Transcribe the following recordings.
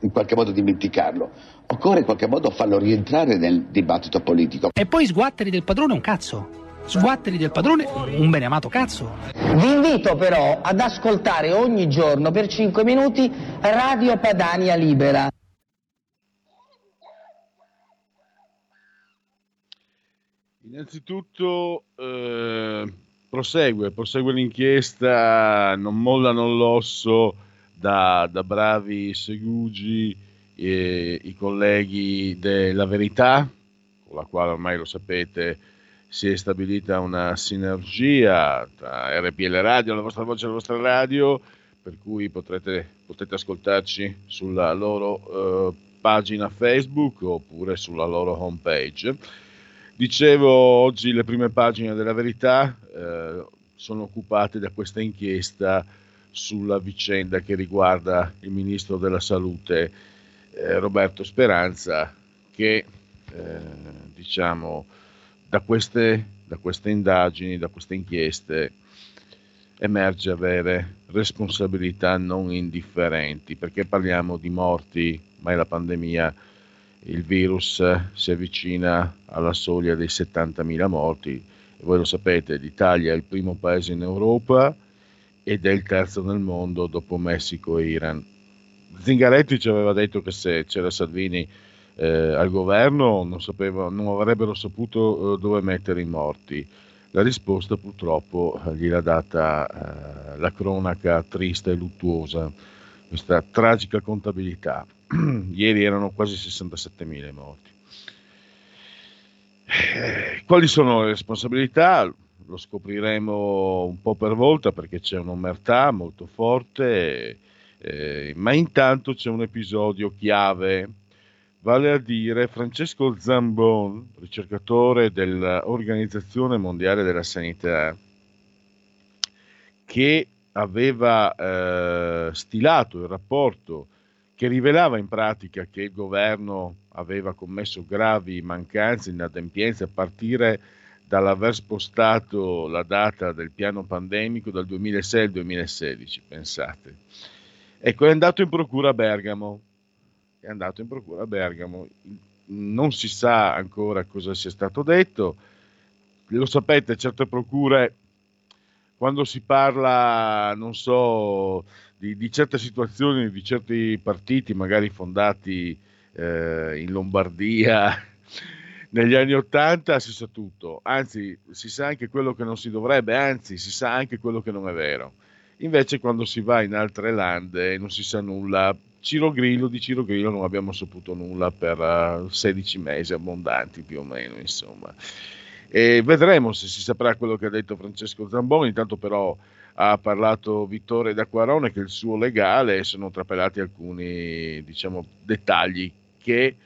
in qualche modo dimenticarlo. Occorre in qualche modo farlo rientrare nel dibattito politico. E poi sguatteri del padrone un cazzo. Sguatteri del padrone un beneamato cazzo. Vi invito però ad ascoltare ogni giorno per 5 minuti Radio Padania Libera. Innanzitutto eh, prosegue, prosegue l'inchiesta, non mollano l'osso da, da bravi segugi eh, i colleghi della Verità, con la quale ormai lo sapete si è stabilita una sinergia tra RPL Radio, la vostra voce e la vostra radio, per cui potrete, potete ascoltarci sulla loro eh, pagina Facebook oppure sulla loro homepage. Dicevo, oggi le prime pagine della verità eh, sono occupate da questa inchiesta sulla vicenda che riguarda il ministro della salute eh, Roberto Speranza che eh, diciamo da queste, da queste indagini, da queste inchieste emerge avere responsabilità non indifferenti perché parliamo di morti, ma è la pandemia, il virus si avvicina alla soglia dei 70.000 morti. Voi lo sapete, l'Italia è il primo paese in Europa ed è il terzo nel mondo dopo Messico e Iran. Zingaretti ci aveva detto che se c'era Salvini eh, al governo non, sapeva, non avrebbero saputo eh, dove mettere i morti. La risposta purtroppo gliel'ha data eh, la cronaca triste e luttuosa, questa tragica contabilità. Ieri erano quasi 67.000 morti. Eh, quali sono le responsabilità? Lo scopriremo un po' per volta perché c'è un'omertà molto forte, eh, ma intanto c'è un episodio chiave, vale a dire Francesco Zambon, ricercatore dell'Organizzazione Mondiale della Sanità, che aveva eh, stilato il rapporto che rivelava in pratica che il governo aveva commesso gravi mancanze, inadempienze a partire dall'aver spostato la data del piano pandemico dal 2006 al 2016, pensate. Ecco, è andato in procura a Bergamo, è andato in procura a Bergamo, non si sa ancora cosa sia stato detto, lo sapete, certe procure, quando si parla, non so, di, di certe situazioni, di certi partiti magari fondati eh, in Lombardia, negli anni Ottanta si sa tutto, anzi si sa anche quello che non si dovrebbe, anzi si sa anche quello che non è vero. Invece quando si va in altre lande non si sa nulla. Ciro Grillo, di Ciro Grillo non abbiamo saputo nulla per uh, eh, 16 mesi abbondanti più o meno, insomma. E vedremo se si saprà quello che ha detto Francesco Zamboni, intanto però ha parlato Vittore D'Acquarone che il suo legale sono trapelati alcuni diciamo, dettagli che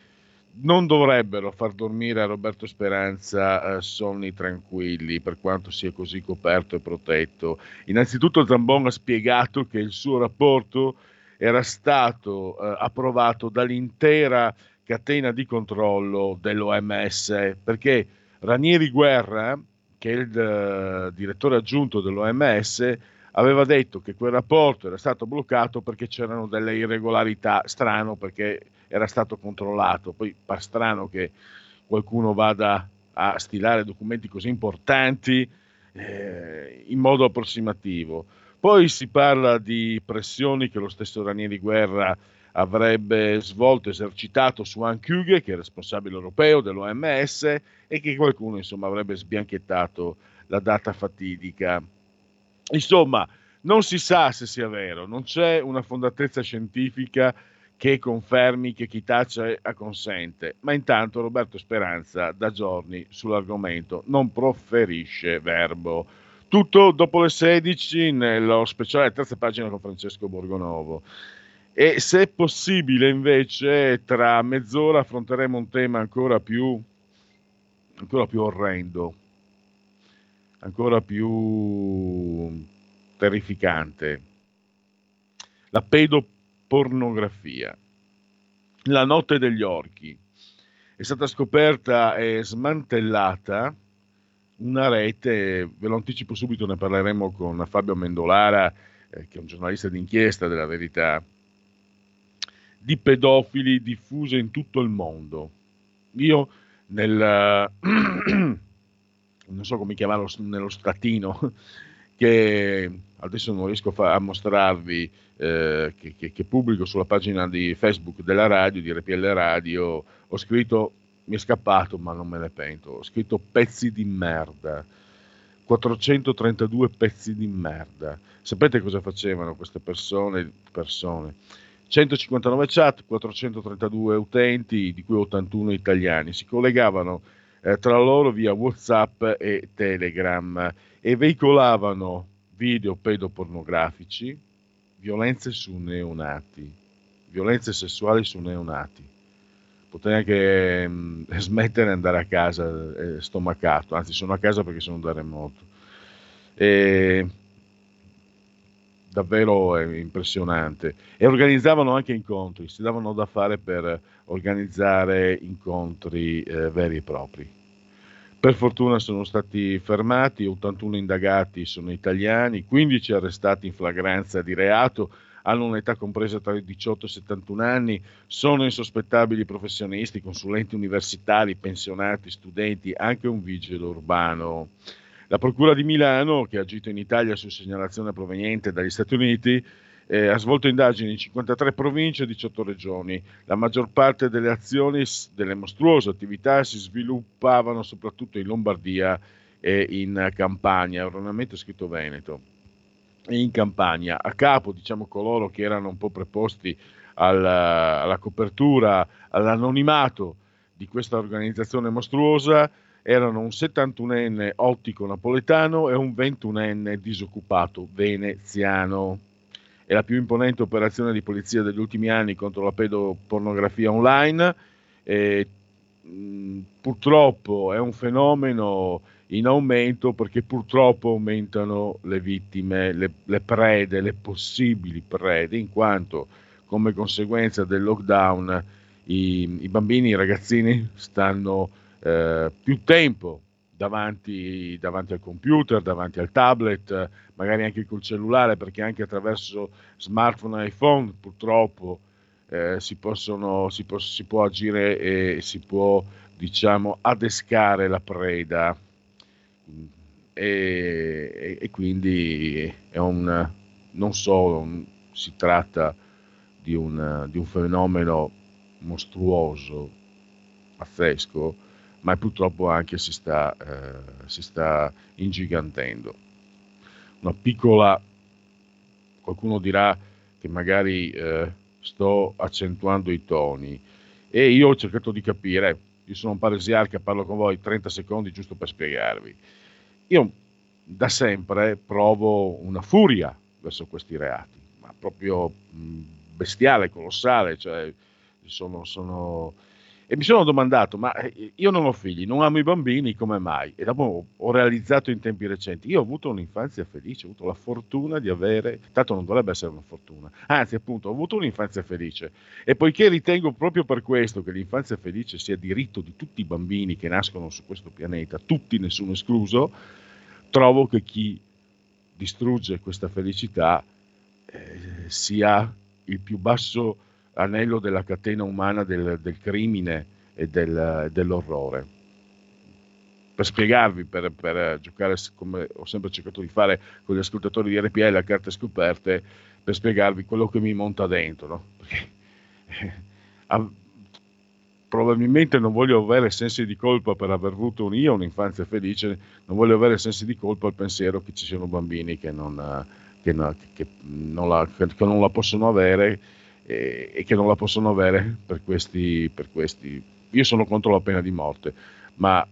non dovrebbero far dormire a Roberto Speranza eh, sonni tranquilli per quanto sia così coperto e protetto. Innanzitutto Zambon ha spiegato che il suo rapporto era stato eh, approvato dall'intera catena di controllo dell'OMS perché Ranieri Guerra, che è il uh, direttore aggiunto dell'OMS, aveva detto che quel rapporto era stato bloccato perché c'erano delle irregolarità, strano perché era stato controllato. Poi fa strano che qualcuno vada a stilare documenti così importanti eh, in modo approssimativo. Poi si parla di pressioni che lo stesso Ranieri Guerra avrebbe svolto, esercitato su Han Kuge, che è responsabile europeo dell'OMS, e che qualcuno insomma, avrebbe sbianchettato la data fatidica. Insomma, non si sa se sia vero, non c'è una fondatezza scientifica che confermi che chi tace acconsente, ma intanto Roberto Speranza da giorni sull'argomento non proferisce verbo. Tutto dopo le 16 nello speciale terza pagina con Francesco Borgonovo. E se possibile, invece, tra mezz'ora affronteremo un tema ancora più, ancora più orrendo, ancora più terrificante. La pedopornografia. La notte degli orchi. È stata scoperta e smantellata una rete, ve lo anticipo subito, ne parleremo con Fabio Mendolara, eh, che è un giornalista d'inchiesta della verità di pedofili diffuse in tutto il mondo. Io nel, non so come chiamarlo, nello statino, che adesso non riesco a, fa- a mostrarvi, eh, che, che, che, pubblico sulla pagina di Facebook della radio, di RPL Radio, ho scritto, mi è scappato ma non me ne pento, ho scritto pezzi di merda. 432 pezzi di merda. Sapete cosa facevano queste persone? persone? 159 chat, 432 utenti, di cui 81 italiani, si collegavano eh, tra loro via WhatsApp e Telegram e veicolavano video pedopornografici, violenze su neonati, violenze sessuali su neonati. Potrei anche mm, smettere di andare a casa eh, stomacato, anzi sono a casa perché sono da remoto. E davvero impressionante. E organizzavano anche incontri, si davano da fare per organizzare incontri eh, veri e propri. Per fortuna sono stati fermati, 81 indagati sono italiani, 15 arrestati in flagranza di reato, hanno un'età compresa tra i 18 e i 71 anni, sono insospettabili professionisti, consulenti universitari, pensionati, studenti, anche un vigile urbano. La Procura di Milano, che ha agito in Italia su segnalazione proveniente dagli Stati Uniti, eh, ha svolto indagini in 53 province e 18 regioni. La maggior parte delle azioni, delle mostruose attività, si sviluppavano soprattutto in Lombardia e in Campania, erroneamente scritto Veneto. In Campania, a capo, diciamo, coloro che erano un po' preposti alla, alla copertura, all'anonimato di questa organizzazione mostruosa, erano un 71enne ottico napoletano e un 21enne disoccupato veneziano. È la più imponente operazione di polizia degli ultimi anni contro la pedopornografia online. E, mh, purtroppo è un fenomeno in aumento perché purtroppo aumentano le vittime, le, le prede, le possibili prede, in quanto come conseguenza del lockdown i, i bambini, i ragazzini stanno eh, più tempo davanti, davanti, al computer, davanti al tablet, magari anche col cellulare, perché anche attraverso smartphone e iPhone purtroppo eh, si, possono, si, può, si, può, agire e si può diciamo adescare la preda. E, e quindi è un, non solo un, si tratta di un, di un fenomeno mostruoso, pazzesco, ma purtroppo anche si sta, eh, si sta ingigantendo. Una piccola, qualcuno dirà che magari eh, sto accentuando i toni e io ho cercato di capire, io sono un paresiarca, parlo con voi 30 secondi giusto per spiegarvi. Io da sempre provo una furia verso questi reati, ma proprio mh, bestiale, colossale, cioè sono, sono e mi sono domandato, ma eh, io non ho figli, non amo i bambini, come mai? E dopo ho realizzato in tempi recenti, io ho avuto un'infanzia felice, ho avuto la fortuna di avere, tanto non dovrebbe essere una fortuna, anzi appunto ho avuto un'infanzia felice. E poiché ritengo proprio per questo che l'infanzia felice sia diritto di tutti i bambini che nascono su questo pianeta, tutti, nessuno escluso, trovo che chi distrugge questa felicità eh, sia il più basso anello della catena umana del, del crimine e del, dell'orrore. per spiegarvi, per, per, giocare come ho sempre cercato di fare con gli ascoltatori di RPL a carte scoperte, per spiegarvi quello che mi monta dentro. No? Perché, eh, probabilmente non voglio avere sensi di colpa per aver avuto un io un'infanzia felice, non voglio avere sensi di colpa al pensiero che ci siano bambini che non, che, no, che non, la, che non la, possono avere e, e, che non la possono avere per questi, per questi. Io sono contro la pena di morte, ma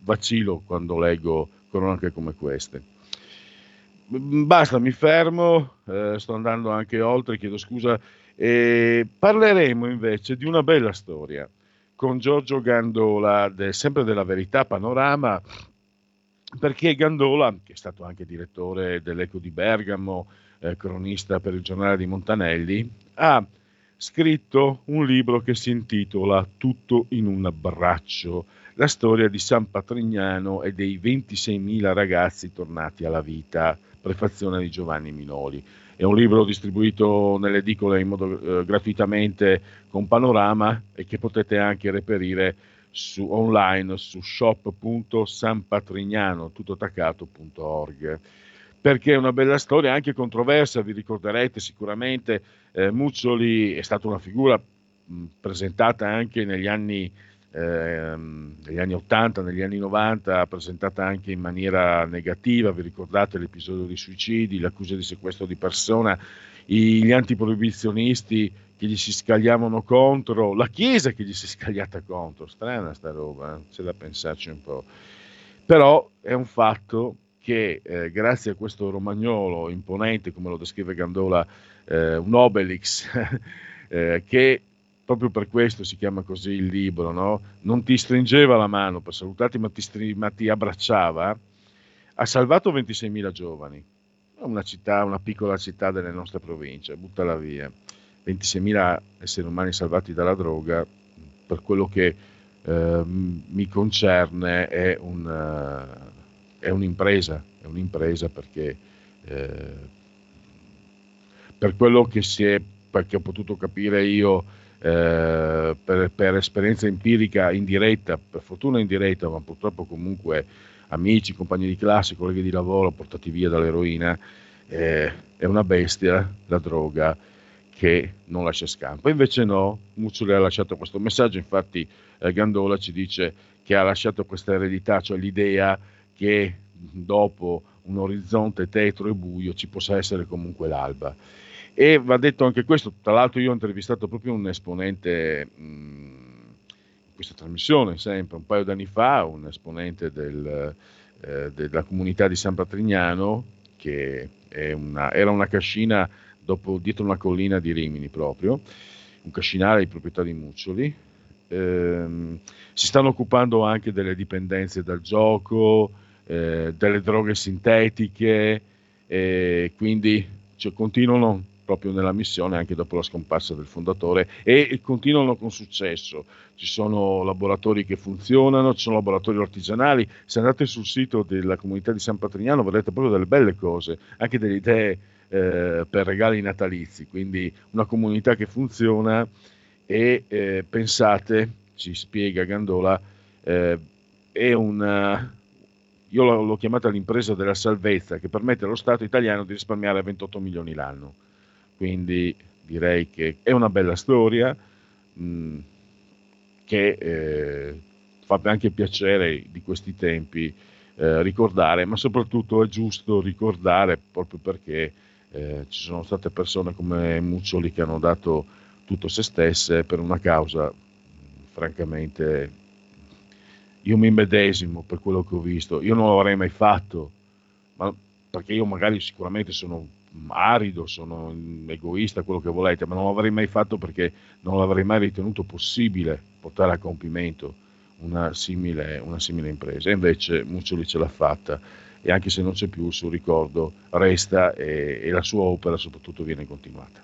vacilo quando leggo cronache come queste. Basta, mi fermo, eh, sto andando anche oltre, chiedo scusa. E parleremo invece di una bella storia con Giorgio Gandola, de, sempre della Verità Panorama, perché Gandola, che è stato anche direttore dell'Eco di Bergamo, eh, cronista per il giornale di Montanelli, ha scritto un libro che si intitola Tutto in un abbraccio, la storia di San Patrignano e dei 26.000 ragazzi tornati alla vita, prefazione di Giovanni Minoli. È un libro distribuito nelle edicole in modo, eh, gratuitamente con panorama e che potete anche reperire su, online su shop.sanpatrignano.org perché è una bella storia anche controversa, vi ricorderete sicuramente eh, Muccioli è stata una figura mh, presentata anche negli anni Ehm, negli anni 80, negli anni 90, presentata anche in maniera negativa, vi ricordate l'episodio dei suicidi, l'accusa di sequestro di persona, gli antiproibizionisti che gli si scagliavano contro, la Chiesa che gli si è scagliata contro, strana sta roba, eh? c'è da pensarci un po'. Però è un fatto che eh, grazie a questo romagnolo imponente, come lo descrive Gandola, eh, un Obelix, eh, che proprio per questo si chiama così il libro, no? non ti stringeva la mano per salutarti, ma ti, stri- ma ti abbracciava, ha salvato 26.000 giovani. Una città, una piccola città delle nostre province, buttala via. 26.000 esseri umani salvati dalla droga, per quello che eh, mi concerne, è, un, uh, è, un'impresa, è un'impresa perché eh, per quello che è, perché ho potuto capire io, eh, per, per, esperienza empirica indiretta, per fortuna indiretta, ma purtroppo comunque amici, compagni di classe, colleghi di lavoro portati via dall'eroina, eh, è una bestia, la droga, che non lascia scampo. Invece no, Muccioli ha lasciato questo messaggio, infatti eh, Gandola ci dice che ha lasciato questa eredità, cioè l'idea che dopo un orizzonte tetro e buio ci possa essere comunque l'alba. E va detto anche questo, tra l'altro io ho intervistato proprio un esponente mh, in questa trasmissione, sempre un paio d'anni fa, un esponente del, eh, della comunità di San Patrignano, che una, era una cascina dopo, dietro una collina di Rimini proprio, un cascinale di proprietà di Muccioli. Eh, si stanno occupando anche delle dipendenze dal gioco, eh, delle droghe sintetiche, quindi cioè, continuano proprio nella missione anche dopo la scomparsa del fondatore e continuano con successo. Ci sono laboratori che funzionano, ci sono laboratori artigianali. Se andate sul sito della comunità di San Patrignano vedrete proprio delle belle cose, anche delle idee eh, per regali natalizi. Quindi una comunità che funziona e eh, pensate, ci spiega Gandola, eh, è una, io l'ho, chiamata l'impresa della salvezza che permette allo Stato italiano di risparmiare 28 milioni l'anno. Quindi direi che è una bella storia mm, che eh, fa anche piacere di questi tempi eh, ricordare, ma soprattutto è giusto ricordare proprio perché eh, ci sono state persone come Muccioli che hanno dato tutto se stesse per una causa, francamente, io mi medesimo per quello che ho visto, io non l'avrei mai fatto, ma perché io magari sicuramente sono arido, sono egoista, quello che volete, ma non l'avrei mai fatto perché non l'avrei mai ritenuto possibile portare a compimento una simile, una simile impresa. E invece Muccioli ce l'ha fatta e anche se non c'è più il suo ricordo resta e, e la sua opera soprattutto viene continuata.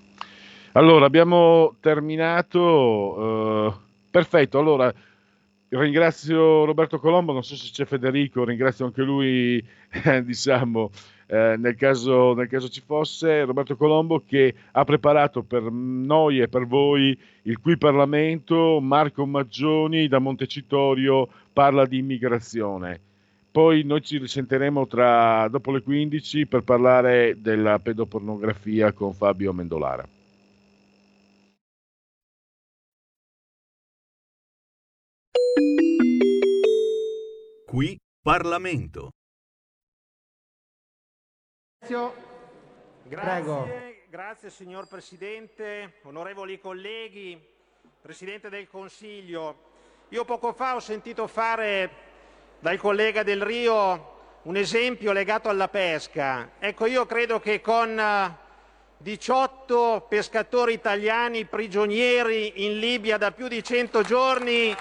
Allora, abbiamo terminato. Uh, perfetto, allora ringrazio Roberto Colombo, non so se c'è Federico, ringrazio anche lui, eh, diciamo, eh, nel, caso, nel, caso, ci fosse, Roberto Colombo che ha preparato per noi e per voi il Qui Parlamento, Marco Maggioni da Montecitorio parla di immigrazione. Poi noi ci risentiremo tra, dopo le 15 per parlare della pedopornografia con Fabio Mendolara. Qui Parlamento. Grazie, grazie signor Presidente, onorevoli colleghi, Presidente del Consiglio. Io poco fa ho sentito fare dal collega Del Rio un esempio legato alla pesca. Ecco, io credo che con 18 eh, pescatori italiani prigionieri in Libia da più di 100 giorni,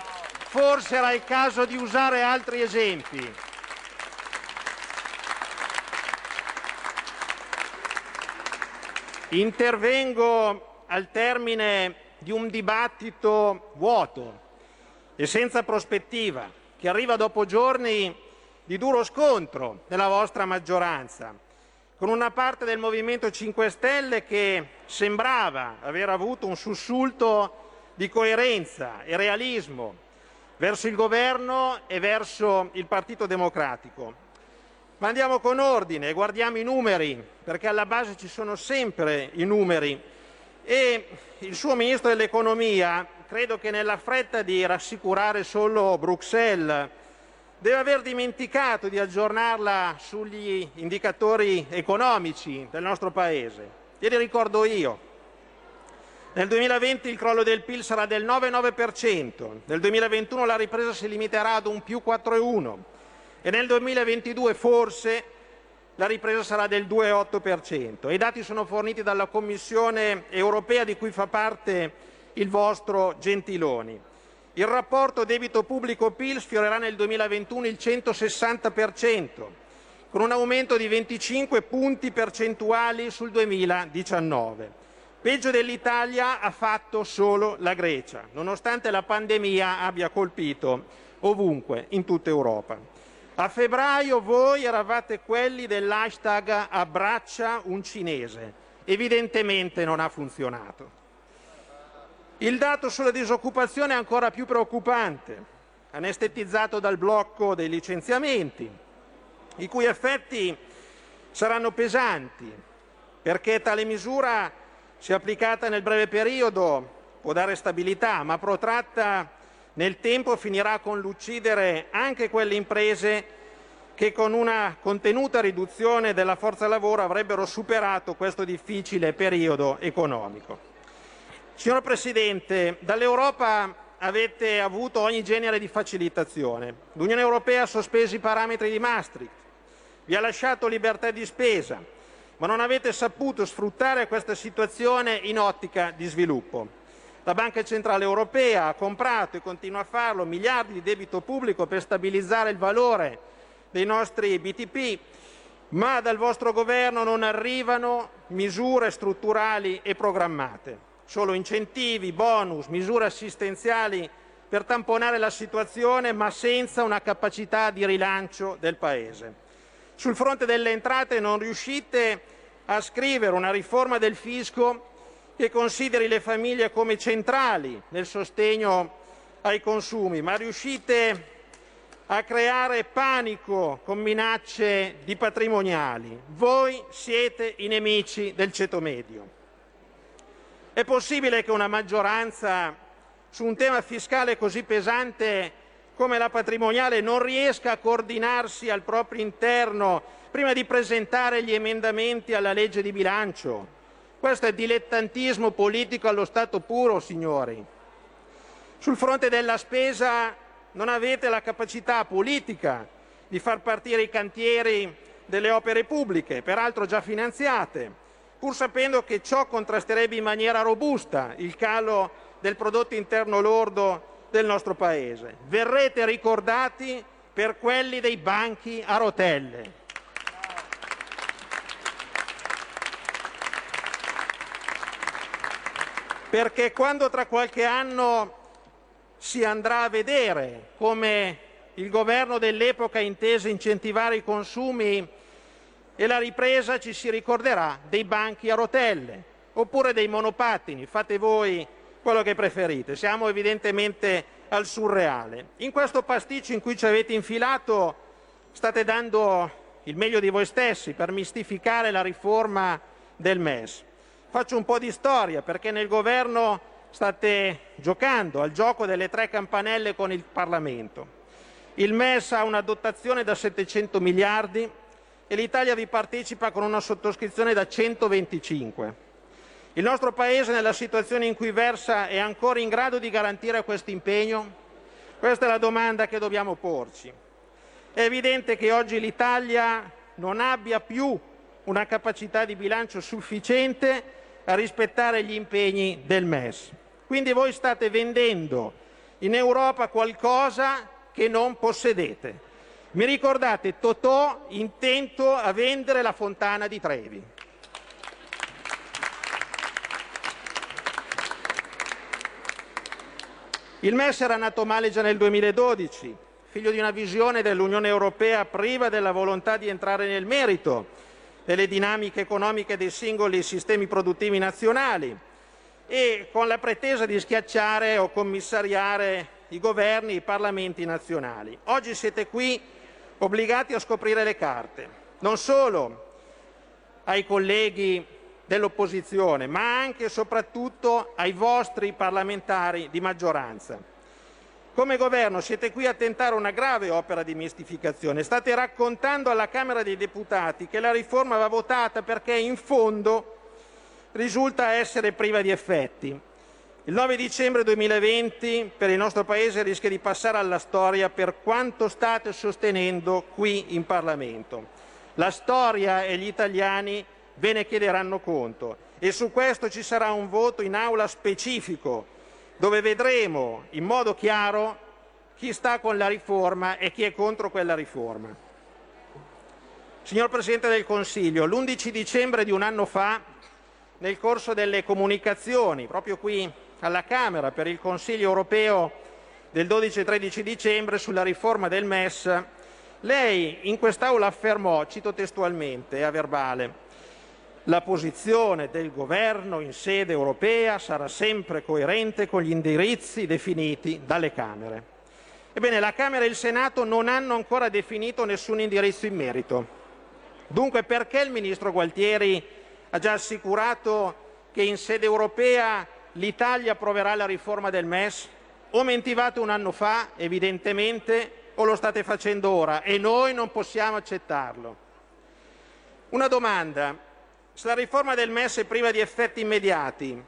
forse era il caso di usare altri esempi. Intervengo al termine di un dibattito vuoto e senza prospettiva, che arriva dopo giorni di duro scontro nella vostra maggioranza, con una parte del Movimento 5 Stelle che sembrava aver avuto un sussulto di coerenza e realismo verso il governo e verso il Partito Democratico. Ma andiamo con ordine, guardiamo i numeri, perché alla base ci sono sempre i numeri. E il suo Ministro dell'Economia, credo che nella fretta di rassicurare solo Bruxelles, deve aver dimenticato di aggiornarla sugli indicatori economici del nostro Paese. Glieli ricordo io. Nel 2020 il crollo del PIL sarà del 9,9%, nel 2021 la ripresa si limiterà ad un più 4,1% e nel 2022 forse la ripresa sarà del 2,8%. I dati sono forniti dalla Commissione europea di cui fa parte il vostro Gentiloni. Il rapporto debito pubblico-PIL sfiorerà nel 2021 il 160%, con un aumento di 25 punti percentuali sul 2019. Peggio dell'Italia ha fatto solo la Grecia, nonostante la pandemia abbia colpito ovunque in tutta Europa. A febbraio voi eravate quelli dell'hashtag abbraccia un cinese. Evidentemente non ha funzionato. Il dato sulla disoccupazione è ancora più preoccupante, anestetizzato dal blocco dei licenziamenti, i cui effetti saranno pesanti, perché tale misura, se applicata nel breve periodo, può dare stabilità, ma protratta nel tempo finirà con l'uccidere anche quelle imprese che con una contenuta riduzione della forza lavoro avrebbero superato questo difficile periodo economico. Signor Presidente, dall'Europa avete avuto ogni genere di facilitazione. L'Unione Europea ha sospeso i parametri di Maastricht, vi ha lasciato libertà di spesa, ma non avete saputo sfruttare questa situazione in ottica di sviluppo. La Banca Centrale Europea ha comprato e continua a farlo miliardi di debito pubblico per stabilizzare il valore dei nostri BTP, ma dal vostro governo non arrivano misure strutturali e programmate, solo incentivi, bonus, misure assistenziali per tamponare la situazione, ma senza una capacità di rilancio del Paese. Sul fronte delle entrate non riuscite a scrivere una riforma del fisco che consideri le famiglie come centrali nel sostegno ai consumi, ma riuscite a creare panico con minacce di patrimoniali. Voi siete i nemici del ceto medio. È possibile che una maggioranza su un tema fiscale così pesante come la patrimoniale non riesca a coordinarsi al proprio interno prima di presentare gli emendamenti alla legge di bilancio? Questo è dilettantismo politico allo stato puro, signori. Sul fronte della spesa non avete la capacità politica di far partire i cantieri delle opere pubbliche, peraltro già finanziate, pur sapendo che ciò contrasterebbe in maniera robusta il calo del prodotto interno lordo del nostro Paese. Verrete ricordati per quelli dei banchi a rotelle. perché quando tra qualche anno si andrà a vedere come il governo dell'epoca intese incentivare i consumi e la ripresa ci si ricorderà dei banchi a rotelle oppure dei monopattini, fate voi quello che preferite. Siamo evidentemente al surreale. In questo pasticcio in cui ci avete infilato state dando il meglio di voi stessi per mistificare la riforma del MES. Faccio un po' di storia perché nel governo state giocando al gioco delle tre campanelle con il Parlamento. Il MES ha una dotazione da 700 miliardi e l'Italia vi partecipa con una sottoscrizione da 125. Il nostro Paese, nella situazione in cui versa, è ancora in grado di garantire questo impegno? Questa è la domanda che dobbiamo porci. È evidente che oggi l'Italia non abbia più una capacità di bilancio sufficiente a rispettare gli impegni del MES. Quindi voi state vendendo in Europa qualcosa che non possedete. Mi ricordate Totò intento a vendere la fontana di Trevi. Il MES era nato male già nel 2012, figlio di una visione dell'Unione Europea priva della volontà di entrare nel merito delle dinamiche economiche dei singoli sistemi produttivi nazionali e con la pretesa di schiacciare o commissariare i governi, e i parlamenti nazionali. Oggi siete qui obbligati a scoprire le carte, non solo ai colleghi dell'opposizione, ma anche e soprattutto ai vostri parlamentari di maggioranza. Come governo siete qui a tentare una grave opera di mistificazione. State raccontando alla Camera dei Deputati che la riforma va votata perché in fondo risulta essere priva di effetti. Il 9 dicembre 2020 per il nostro Paese rischia di passare alla storia per quanto state sostenendo qui in Parlamento. La storia e gli italiani ve ne chiederanno conto e su questo ci sarà un voto in aula specifico dove vedremo in modo chiaro chi sta con la riforma e chi è contro quella riforma. Signor Presidente del Consiglio, l'11 dicembre di un anno fa, nel corso delle comunicazioni, proprio qui alla Camera per il Consiglio europeo del 12 e 13 dicembre sulla riforma del MES, lei in quest'Aula affermò, cito testualmente, a verbale, la posizione del governo in sede europea sarà sempre coerente con gli indirizzi definiti dalle Camere. Ebbene, la Camera e il Senato non hanno ancora definito nessun indirizzo in merito. Dunque perché il Ministro Gualtieri ha già assicurato che in sede europea l'Italia approverà la riforma del MES? O mentivate un anno fa, evidentemente, o lo state facendo ora e noi non possiamo accettarlo. Una domanda. La riforma del MES è priva di effetti immediati,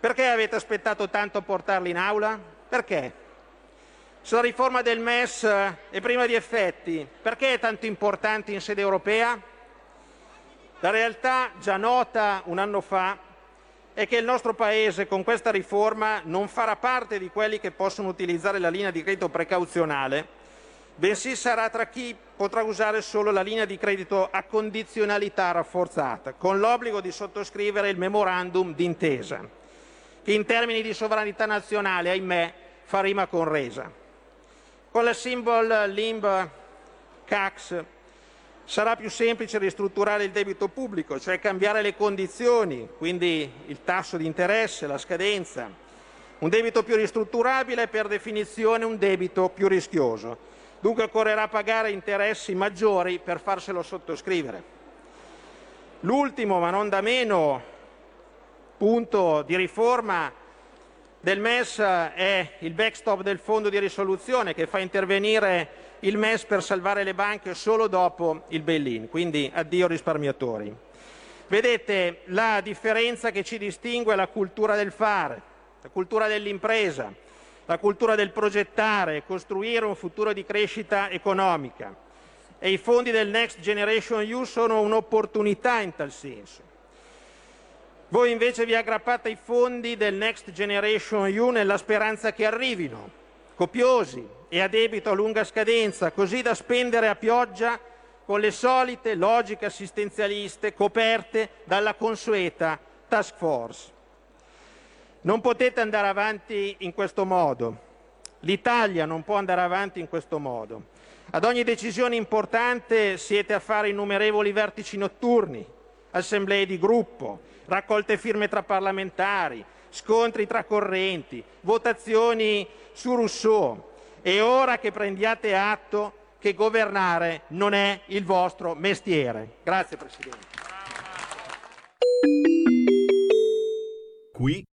perché avete aspettato tanto a portarla in aula? Perché? Se la riforma del MES è priva di effetti, perché è tanto importante in sede europea? La realtà, già nota un anno fa, è che il nostro Paese con questa riforma non farà parte di quelli che possono utilizzare la linea di credito precauzionale bensì sarà tra chi potrà usare solo la linea di credito a condizionalità rafforzata, con l'obbligo di sottoscrivere il memorandum d'intesa, che in termini di sovranità nazionale, ahimè, fa rima con resa. Con la symbol LIMB CAX sarà più semplice ristrutturare il debito pubblico, cioè cambiare le condizioni, quindi il tasso di interesse, la scadenza. Un debito più ristrutturabile è per definizione un debito più rischioso dunque occorrerà pagare interessi maggiori per farselo sottoscrivere. L'ultimo, ma non da meno, punto di riforma del MES è il backstop del fondo di risoluzione che fa intervenire il MES per salvare le banche solo dopo il bail-in, quindi addio risparmiatori. Vedete, la differenza che ci distingue è la cultura del fare, la cultura dell'impresa, la cultura del progettare e costruire un futuro di crescita economica e i fondi del Next Generation EU sono un'opportunità in tal senso. Voi invece vi aggrappate ai fondi del Next Generation EU nella speranza che arrivino, copiosi e a debito a lunga scadenza, così da spendere a pioggia con le solite logiche assistenzialiste coperte dalla consueta task force. Non potete andare avanti in questo modo. L'Italia non può andare avanti in questo modo. Ad ogni decisione importante siete a fare innumerevoli vertici notturni, assemblee di gruppo, raccolte firme tra parlamentari, scontri tra correnti, votazioni su Rousseau. È ora che prendiate atto che governare non è il vostro mestiere. Grazie Presidente. Qui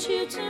去执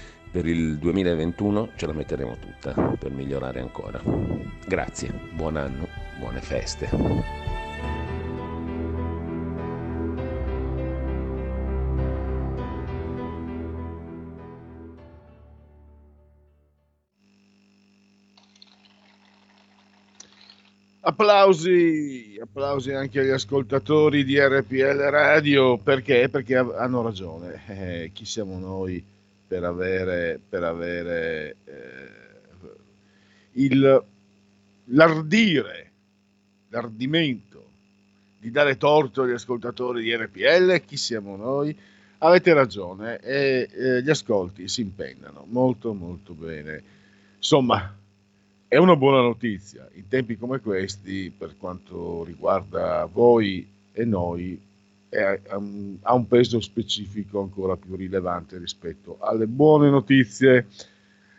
Per il 2021 ce la metteremo tutta per migliorare ancora. Grazie, buon anno, buone feste. Applausi, applausi anche agli ascoltatori di RPL Radio, perché? Perché ha- hanno ragione. Eh, chi siamo noi per avere, per avere eh, il, l'ardire, l'ardimento di dare torto agli ascoltatori di RPL? Chi siamo noi? Avete ragione e eh, gli ascolti si impennano molto molto bene. Insomma, è una buona notizia. In tempi come questi, per quanto riguarda voi e noi, è- un- ha un peso specifico ancora più rilevante rispetto alle buone notizie.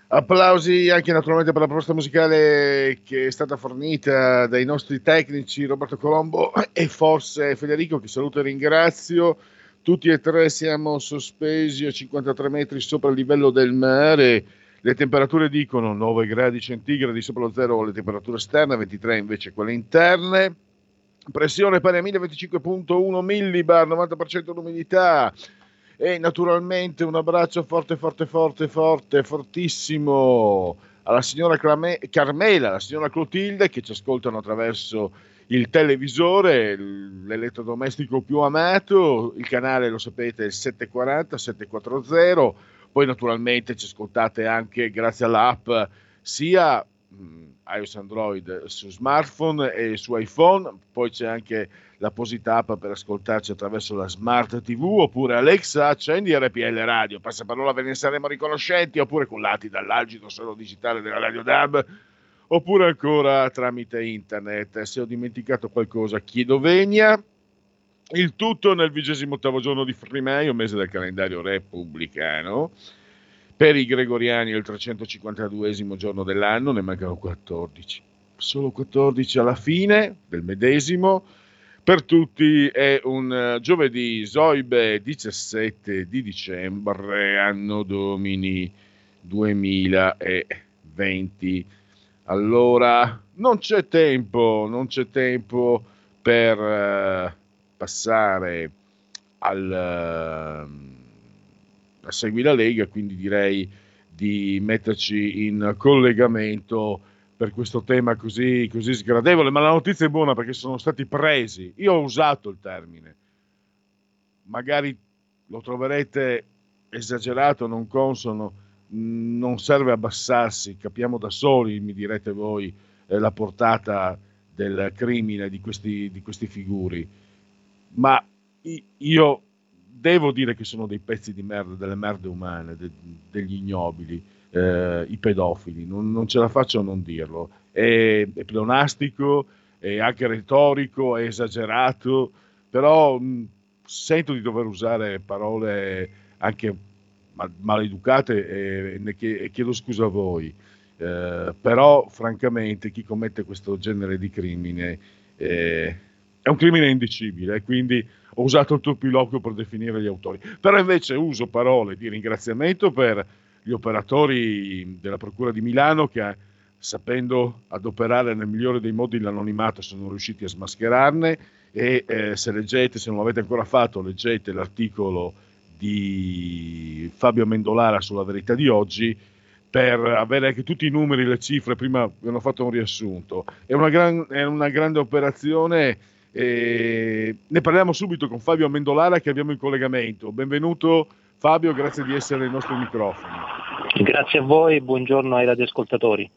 Applausi anche naturalmente per la proposta musicale che è stata fornita dai nostri tecnici Roberto Colombo e forse Federico, che saluto e ringrazio. Tutti e tre siamo sospesi a 53 metri sopra il livello del mare. Le temperature dicono 9 gradi centigradi sopra lo zero le temperature esterne, 23 invece quelle interne. Pressione pari a 1025.1 millibar, 90% l'umidità. E naturalmente un abbraccio forte, forte, forte, forte, fortissimo alla signora Clame- Carmela, alla signora Clotilde che ci ascoltano attraverso il televisore, l'elettrodomestico più amato, il canale lo sapete è il 740, 740, poi naturalmente ci ascoltate anche grazie all'app sia iOS Android su smartphone e su iPhone, poi c'è anche l'apposita app per ascoltarci attraverso la Smart TV oppure Alexa accendi RPL Radio, passaparola ve ne saremo riconoscenti oppure cullati dall'algido suono digitale della Radio DAB oppure ancora tramite internet. Se ho dimenticato qualcosa chiedo venia. Il tutto nel vigesimo ottavo giorno di Frimaio, mese del calendario repubblicano. Per i gregoriani è il 352 giorno dell'anno, ne mancano 14. Solo 14 alla fine del medesimo. Per tutti è un eh, giovedì Zoibe 17 di dicembre, anno domini 2020. Allora, non c'è tempo, non c'è tempo per eh, passare al, a Segui la Lega, quindi direi di metterci in collegamento per questo tema così, così sgradevole, ma la notizia è buona perché sono stati presi, io ho usato il termine, magari lo troverete esagerato, non consono, non serve abbassarsi, capiamo da soli, mi direte voi, eh, la portata del crimine di questi, di questi figuri, ma io devo dire che sono dei pezzi di merda, delle merde umane, de- degli ignobili, eh, i pedofili, non, non ce la faccio a non dirlo. È, è pleonastico, è anche retorico, è esagerato, però mh, sento di dover usare parole anche ma- maleducate e, ne chie- chiedo scusa a voi. Eh, però francamente chi commette questo genere di crimine eh, è un crimine indicibile quindi ho usato il turpiloquio per definire gli autori. Però invece uso parole di ringraziamento per gli operatori della Procura di Milano che sapendo adoperare nel migliore dei modi l'anonimato sono riusciti a smascherarne e eh, se leggete, se non l'avete ancora fatto, leggete l'articolo di Fabio Mendolara sulla verità di oggi per avere anche tutti i numeri, le cifre, prima vi hanno fatto un riassunto. È una, gran- è una grande operazione, e ne parliamo subito con Fabio Mendolara che abbiamo in collegamento. Benvenuto Fabio, grazie di essere ai nostri microfoni. Grazie a voi e buongiorno ai radioascoltatori.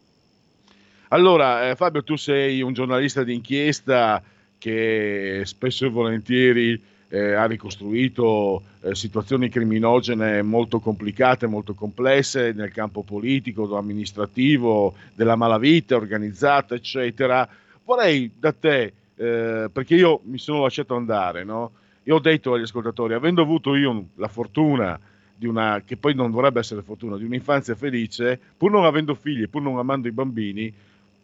Allora, eh, Fabio, tu sei un giornalista di inchiesta che spesso e volentieri eh, ha ricostruito eh, situazioni criminogene molto complicate, molto complesse nel campo politico, amministrativo, della malavita organizzata, eccetera. Vorrei da te, eh, perché io mi sono lasciato andare, no? Io ho detto agli ascoltatori, avendo avuto io la fortuna di una, che poi non dovrebbe essere fortuna, di un'infanzia felice, pur non avendo figli, pur non amando i bambini,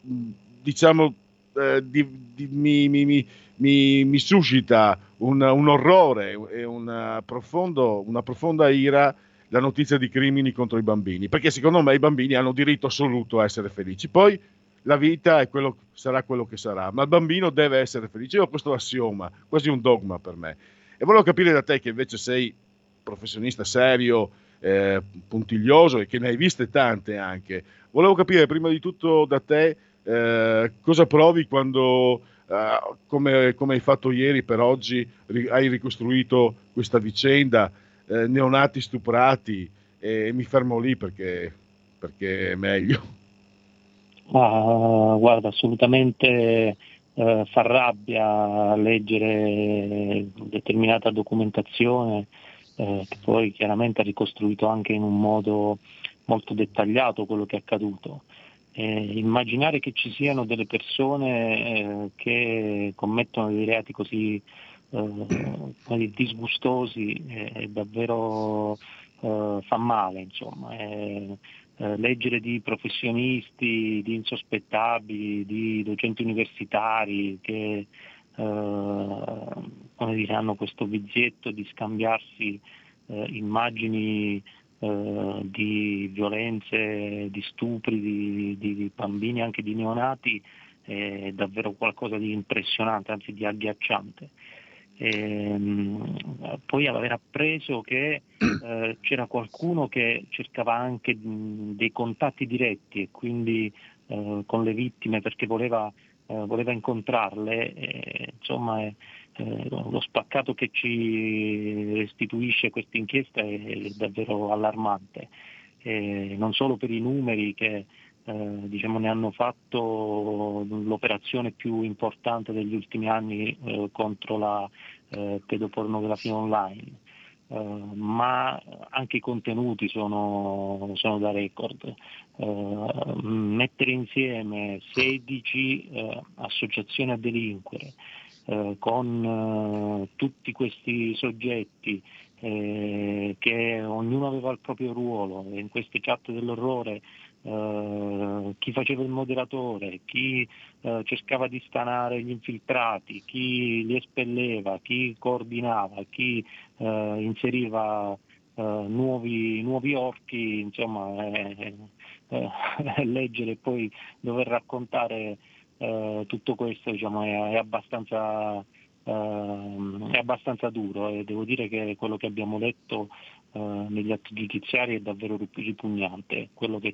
mh, diciamo, eh, di- di- mi, mi- mi- mi- mi suscita un, un orrore e una, profondo- una profonda ira la notizia di crimini contro i bambini, perché secondo me i bambini hanno diritto assoluto a essere felici. Poi la vita quello, sarà quello che sarà, ma il bambino deve essere felice. Io ho questo assioma, quasi un dogma per me. E volevo capire da te che invece sei professionista serio, eh, puntiglioso e che ne hai viste tante anche. Volevo capire prima di tutto da te eh, cosa provi quando, eh, come, come hai fatto ieri per oggi, ri- hai ricostruito questa vicenda, eh, neonati stuprati e mi fermo lì perché, perché è meglio. Ma guarda, assolutamente eh, fa rabbia leggere determinata documentazione eh, che poi chiaramente ha ricostruito anche in un modo molto dettagliato quello che è accaduto. Eh, immaginare che ci siano delle persone eh, che commettono dei reati così eh, disgustosi eh, è davvero fa male, insomma. Eh, eh, leggere di professionisti, di insospettabili, di docenti universitari che eh, come dire, hanno questo vizietto di scambiarsi eh, immagini di violenze, di stupri di, di- di bambini, anche di neonati, è davvero qualcosa di impressionante, anzi di agghiacciante. Ehm, poi aver appreso che eh, c'era qualcuno che cercava anche mh, dei contatti diretti e quindi eh, con le vittime perché voleva, eh, voleva incontrarle, eh, insomma eh, lo spaccato che ci restituisce questa inchiesta è, è davvero allarmante, Eh, non solo per i numeri che eh, diciamo, ne hanno fatto l'operazione più importante degli ultimi anni eh, contro la eh, pedopornografia online, eh, ma anche i contenuti sono, sono da record. Eh, mettere insieme 16 eh, associazioni a delinquere con tutti questi soggetti che ognuno aveva il proprio ruolo in queste chat dell'orrore eh, chi faceva il moderatore, chi eh, cercava di stanare gli infiltrati, chi li espelleva, chi coordinava, chi eh, inseriva eh, nuovi, nuovi orchi, insomma, eh, leggere e poi dover raccontare tutto questo diciamo, è, è abbastanza, ehm, è abbastanza duro e devo dire che quello che abbiamo letto eh, negli atti giudiziari è davvero rip- ripugnante. Quello che,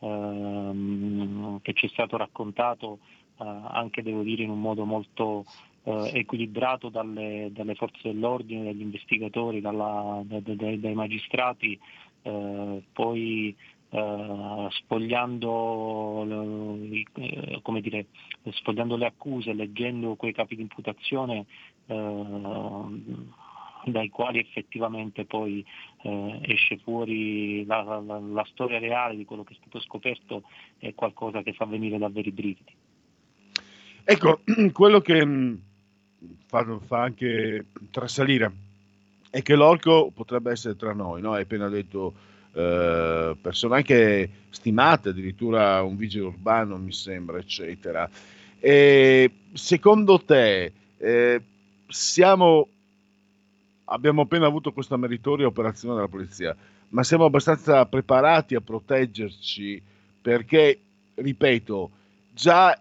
ehm, che ci è stato raccontato eh, anche devo dire in un modo molto eh, equilibrato dalle, dalle forze dell'ordine, dagli investigatori, dalla- da- da- dai, magistrati, eh, poi eh, spogliando, come dire, spogliando le accuse, leggendo quei capi di imputazione, eh, dai quali effettivamente poi eh, esce fuori la, la- la storia reale di quello che è stato scoperto è qualcosa che fa venire davvero i brividi. Ecco, quello che mh, fa, fa anche trasalire è che l'orco potrebbe essere tra noi, no? Hai appena detto eh, persone anche stimate, addirittura un vigile urbano, mi sembra, eccetera. E secondo te eh, siamo abbiamo appena avuto questa meritoria operazione della polizia, ma siamo abbastanza preparati a proteggerci perché, ripeto, già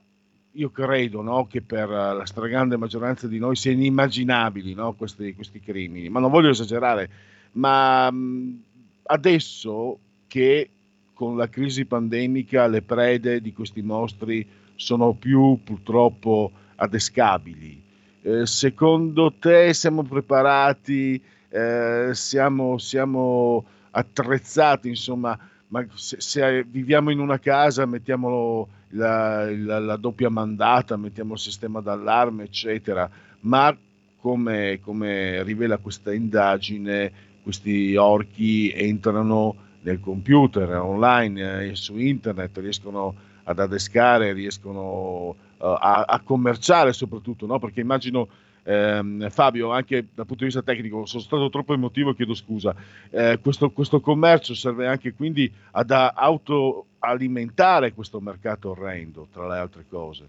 io credo no, che per la stragrande maggioranza di noi siano inimmaginabili no, questi, questi crimini, ma non voglio esagerare, ma mh, adesso che con la crisi pandemica le prede di questi mostri sono più purtroppo adescabili. Eh, secondo te siamo preparati, eh, siamo, siamo attrezzati, insomma, ma se, se viviamo in una casa mettiamo la, la- la doppia mandata, mettiamo il sistema d'allarme, eccetera, ma come, come rivela questa indagine, questi orchi entrano nel computer, online, eh, su internet, riescono ad adescare, riescono eh, a, a commerciare soprattutto, no? perché immagino ehm, Fabio, anche dal punto di vista tecnico, sono stato troppo emotivo, chiedo scusa, eh, questo, questo commercio serve anche quindi ad autoalimentare questo mercato orrendo, tra le altre cose.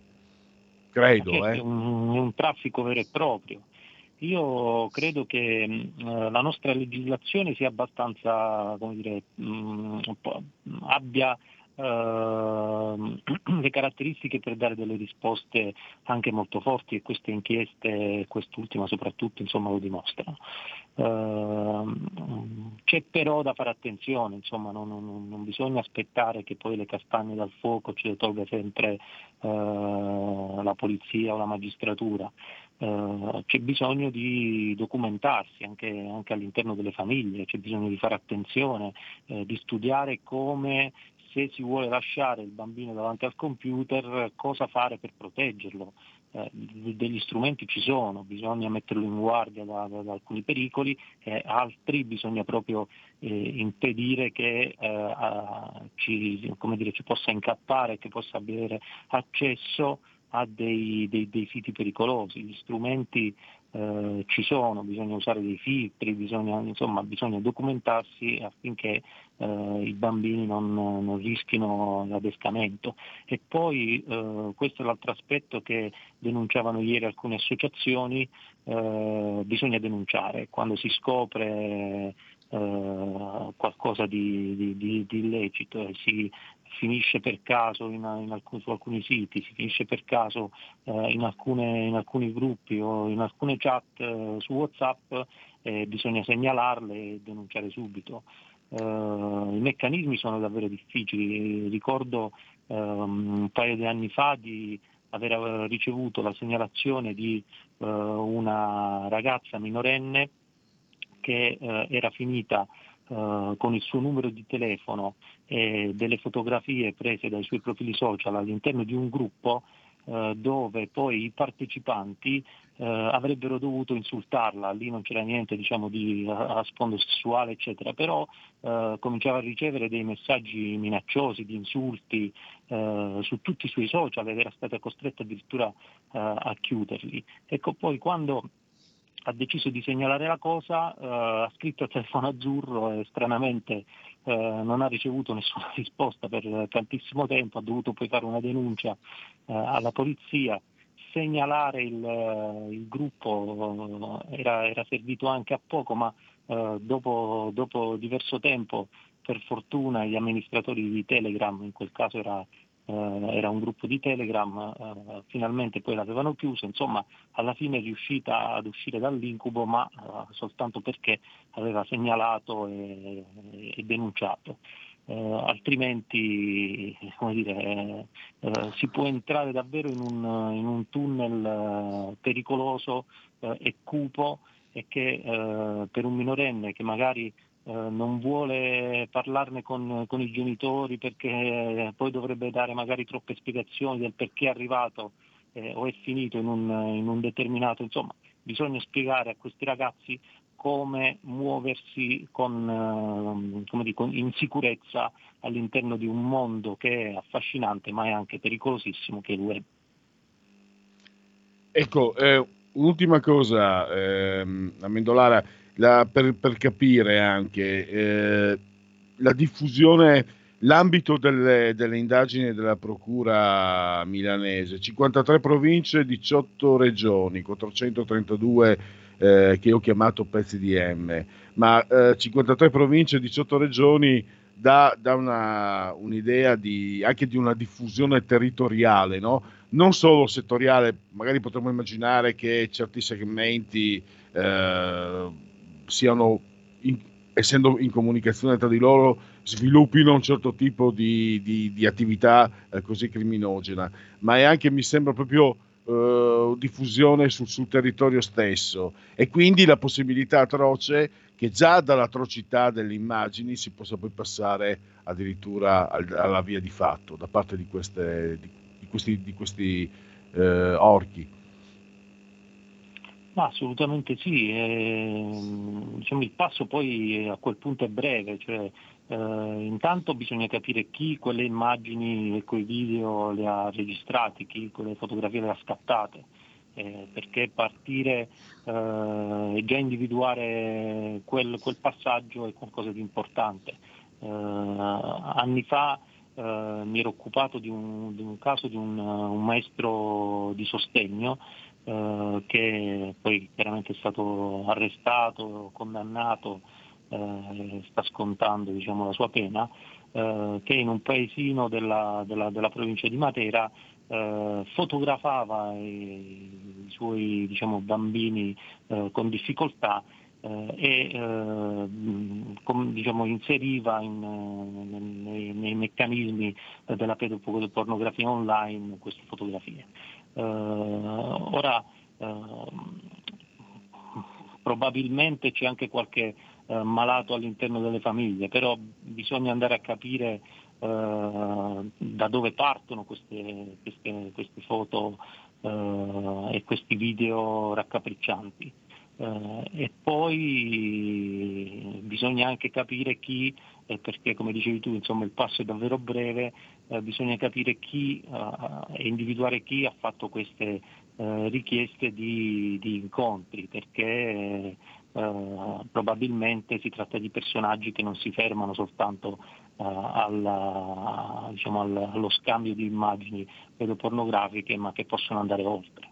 Credo, eh. è un, un traffico vero e proprio. Io credo che mh, eh, la nostra legislazione sia abbastanza, come dire, mh, un po', abbia le caratteristiche per dare delle risposte anche molto forti e queste inchieste, quest'ultima soprattutto, insomma, lo dimostrano. Ehm, c'è però da fare attenzione, insomma, non, non- non bisogna aspettare che poi le castagne dal fuoco ce le tolga sempre eh, la polizia o la magistratura. Eh, c'è bisogno di documentarsi anche, anche all'interno delle famiglie, c'è bisogno di fare attenzione, eh, di studiare come se si vuole lasciare il bambino davanti al computer cosa fare per proteggerlo. Eh, degli strumenti ci sono, bisogna metterlo in guardia da, da- da alcuni pericoli, e altri bisogna proprio eh, impedire che eh, a- ci, dire, ci possa incappare, che possa avere accesso a dei, dei- dei siti pericolosi. Gli strumenti eh, ci sono, bisogna usare dei filtri, bisogna, insomma, bisogna documentarsi affinché eh, i bambini non, non rischino l'adescamento. E poi eh, questo è l'altro aspetto che denunciavano ieri alcune associazioni, eh, bisogna denunciare quando si scopre eh, qualcosa di, di- di- di illecito e si finisce per caso in, in alcun- su alcuni siti, si finisce per caso eh, in, alcune- in alcuni gruppi o in alcune chat eh, su Whatsapp, eh, bisogna segnalarle e denunciare subito. Eh, I meccanismi sono davvero difficili, ricordo ehm, un paio di anni fa di aver eh, ricevuto la segnalazione di eh, una ragazza minorenne che eh, era finita con il suo numero di telefono e delle fotografie prese dai suoi profili social all'interno di un gruppo dove poi i partecipanti eh, avrebbero dovuto insultarla, lì non c'era niente diciamo, di a, a sfondo sessuale eccetera, però eh, cominciava a ricevere dei messaggi minacciosi, di insulti eh, su tutti i suoi social ed era stata costretta addirittura eh, a chiuderli. Ecco poi quando ha deciso di segnalare la cosa, eh, ha scritto al telefono azzurro e stranamente eh, non ha ricevuto nessuna risposta per tantissimo tempo, ha dovuto poi fare una denuncia eh, alla polizia, segnalare il, eh, il gruppo eh, era, era servito anche a poco, ma eh, dopo, dopo diverso tempo per fortuna gli amministratori di Telegram, in quel caso era era un gruppo di Telegram, finalmente poi l'avevano chiuso, insomma alla fine è riuscita ad uscire dall'incubo ma soltanto perché aveva segnalato e denunciato. Eh, altrimenti dire, eh, eh, si può entrare davvero in un, in un tunnel eh, pericoloso eh, e cupo e che per un minorenne che magari non vuole parlarne con, con i genitori perché poi dovrebbe dare magari troppe spiegazioni del perché è arrivato o è finito in un, in un determinato, insomma, bisogna spiegare a questi ragazzi come muoversi con, ehm, come dico, in sicurezza all'interno di un mondo che è affascinante ma è anche pericolosissimo che è il web. Ecco, eh, un'ultima cosa, ehm, Amendolara, la- per, per capire anche eh, la diffusione, l'ambito delle, delle indagini della Procura milanese, 53 province, 18 regioni, 432 eh, che ho chiamato pezzi di M, ma eh, 53 province, 18 regioni dà, dà una- un'idea di, anche di una diffusione territoriale, no? non solo settoriale, magari potremmo immaginare che certi segmenti eh, siano, in- essendo in comunicazione tra di loro, sviluppino un certo tipo di, di- di attività eh, così criminogena, ma è anche, mi sembra, proprio eh, diffusione sul, sul territorio stesso e quindi la possibilità atroce che già dall'atrocità delle immagini si possa poi passare addirittura al- alla via di fatto da parte di, queste, di, di questi, di questi, eh, orchi. Ma assolutamente sì, ehm, diciamo, il passo poi eh, a quel punto è breve, cioè, eh, intanto bisogna capire chi quelle immagini e quei video le ha registrati, chi quelle fotografie le ha scattate, eh, perché partire eh, e già individuare quel, quel passaggio è qualcosa di importante. Eh, anni fa eh, mi ero occupato di un, di un caso di un, un maestro di sostegno eh, che poi chiaramente è stato arrestato, condannato, eh, sta scontando diciamo, la sua pena, eh, che in un paesino della, della- della provincia di Matera eh, fotografava i, i suoi diciamo, bambini eh, con difficoltà eh, e eh, com- diciamo, inseriva in, nei, nei meccanismi della pedopornografia online queste fotografie. Ora probabilmente c'è anche qualche eh, malato all'interno delle famiglie, però bisogna andare a capire eh, da dove partono queste, queste- queste foto eh, e questi video raccapriccianti. E poi bisogna anche capire chi, perché come dicevi tu, insomma il passo è davvero breve, bisogna capire chi e individuare chi ha fatto queste richieste di, di incontri, perché eh, probabilmente si tratta di personaggi che non si fermano soltanto eh, alla- diciamo, al- allo scambio di immagini pedopornografiche, ma che possono andare oltre.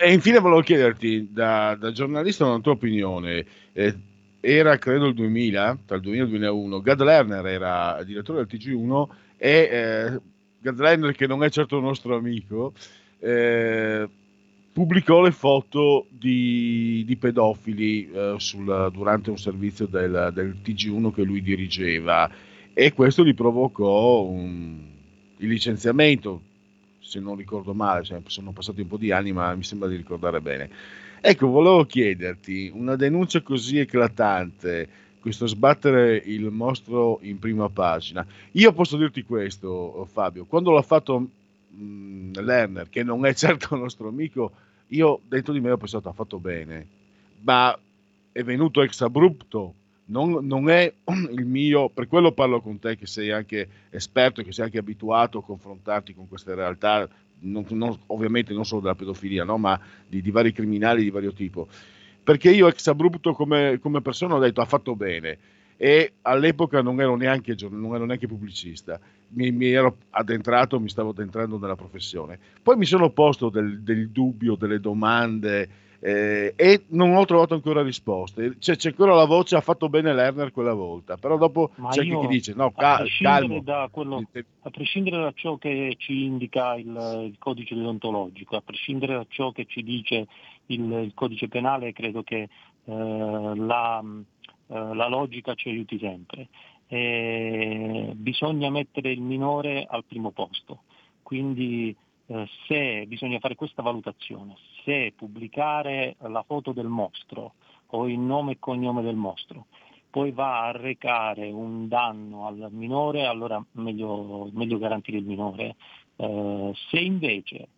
E infine volevo chiederti, da, da giornalista, una tua opinione. Eh, era credo il 2000, tra il 2000 e il 2001, Gad Lerner era direttore del TG1 e eh, Gad Lerner, che non è certo un nostro amico, eh, pubblicò le foto di, di pedofili eh, sul- durante un servizio del, del TG1 che lui dirigeva e questo gli provocò un- il licenziamento, se non ricordo male, cioè, sono passati un po' di anni ma mi sembra di ricordare bene. Ecco, volevo chiederti, una denuncia così eclatante, questo sbattere il mostro in prima pagina, io posso dirti questo Fabio, quando l'ha fatto mh, Lerner, che non è certo nostro amico, io dentro di me ho pensato ha fatto bene, ma è venuto ex abrupto, non, non è il mio, per quello parlo con te che sei anche esperto, che sei anche abituato a confrontarti con queste realtà, non- non- ovviamente non solo della pedofilia, no? ma di, di vari criminali di vario tipo. Perché io ex abrupto come, come persona ho detto ha fatto bene e all'epoca non ero neanche, ero neanche pubblicista, mi, mi ero addentrato, mi stavo addentrando nella professione. Poi mi sono posto del, del dubbio, delle domande eh, e non ho trovato ancora risposte. C'è, c'è ancora la voce, ha fatto bene Lerner quella volta, però dopo Ma c'è io, chi dice no, a cal- prescindere calmo. da quello- a prescindere da ciò che ci indica il, il codice deontologico, a prescindere da ciò che ci dice il, il codice penale, credo che eh, la, eh, la logica ci aiuti sempre. E bisogna mettere il minore al primo posto, quindi eh, se bisogna fare questa valutazione, se pubblicare la foto del mostro o il nome e cognome del mostro poi va a recare un danno al minore, allora meglio, meglio garantire il minore. Eh, se invece eh,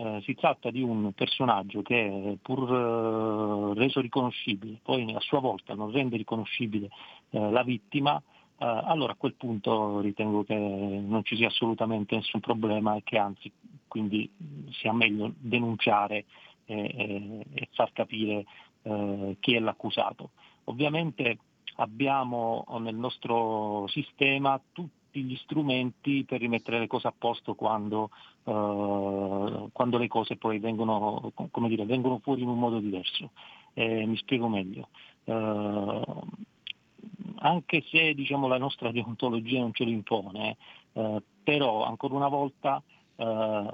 eh, si tratta di un personaggio che pur eh, reso riconoscibile, poi a sua volta non rende riconoscibile eh, la vittima, eh, allora a quel punto ritengo che non ci sia assolutamente nessun problema e che anzi quindi sia meglio denunciare e, e- far capire eh, chi è l'accusato. Ovviamente abbiamo nel nostro sistema tutti gli strumenti per rimettere le cose a posto quando, eh, quando le cose poi vengono, dire, vengono fuori in un modo diverso. Eh, mi spiego meglio. Anche se diciamo, la nostra deontologia non ce lo impone, eh, però ancora una volta eh,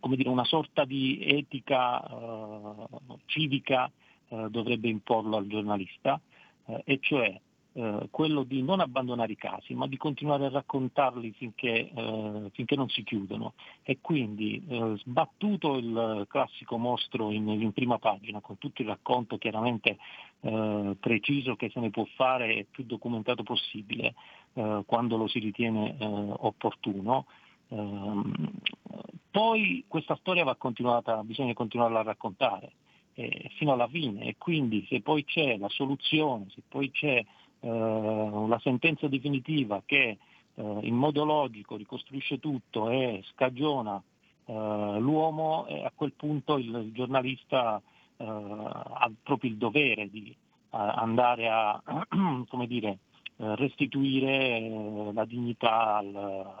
come dire, una sorta di etica eh, civica eh, dovrebbe imporlo al giornalista, e cioè eh, quello di non abbandonare i casi, ma di continuare a raccontarli finché, eh, finché non si chiudono. E quindi eh, sbattuto il classico mostro in, in prima pagina, con tutto il racconto chiaramente eh, preciso che se ne può fare e più documentato possibile eh, quando lo si ritiene opportuno, Ehm, poi questa storia va continuata, bisogna continuarla a raccontare fino alla fine e quindi se poi c'è la soluzione, se poi c'è la sentenza definitiva che eh, in modo logico ricostruisce tutto e scagiona eh, l'uomo, eh, a quel punto il, giornalista eh, ha proprio il dovere di andare a dire, eh, restituire eh, la dignità al,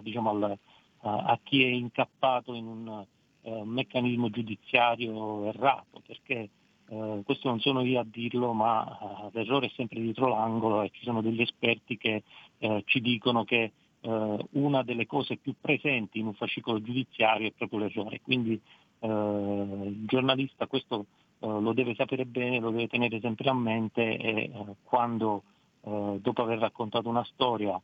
diciamo, al- a, chi è incappato in un eh, meccanismo giudiziario errato, perché eh, questo non sono io a dirlo, ma eh, l'errore è sempre dietro l'angolo e ci sono degli esperti che eh, ci dicono che eh, una delle cose più presenti in un fascicolo giudiziario è proprio l'errore. Quindi eh, il giornalista questo lo deve sapere bene, lo deve tenere sempre a mente e quando dopo aver raccontato una storia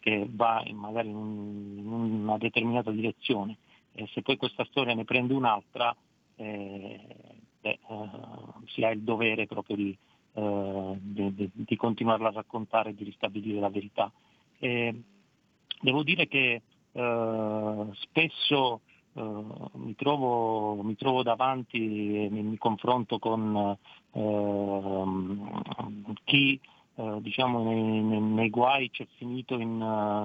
che va in- magari in, in una determinata direzione e se poi questa storia ne prende un'altra eh, beh, eh, si ha il dovere proprio di, eh, di- di- continuarla a raccontare e di ristabilire la verità. E devo dire che eh, spesso eh, mi, trovo, mi trovo davanti e mi, mi confronto con ehm, chi eh, diciamo, nei, nei- nei guai c'è finito in,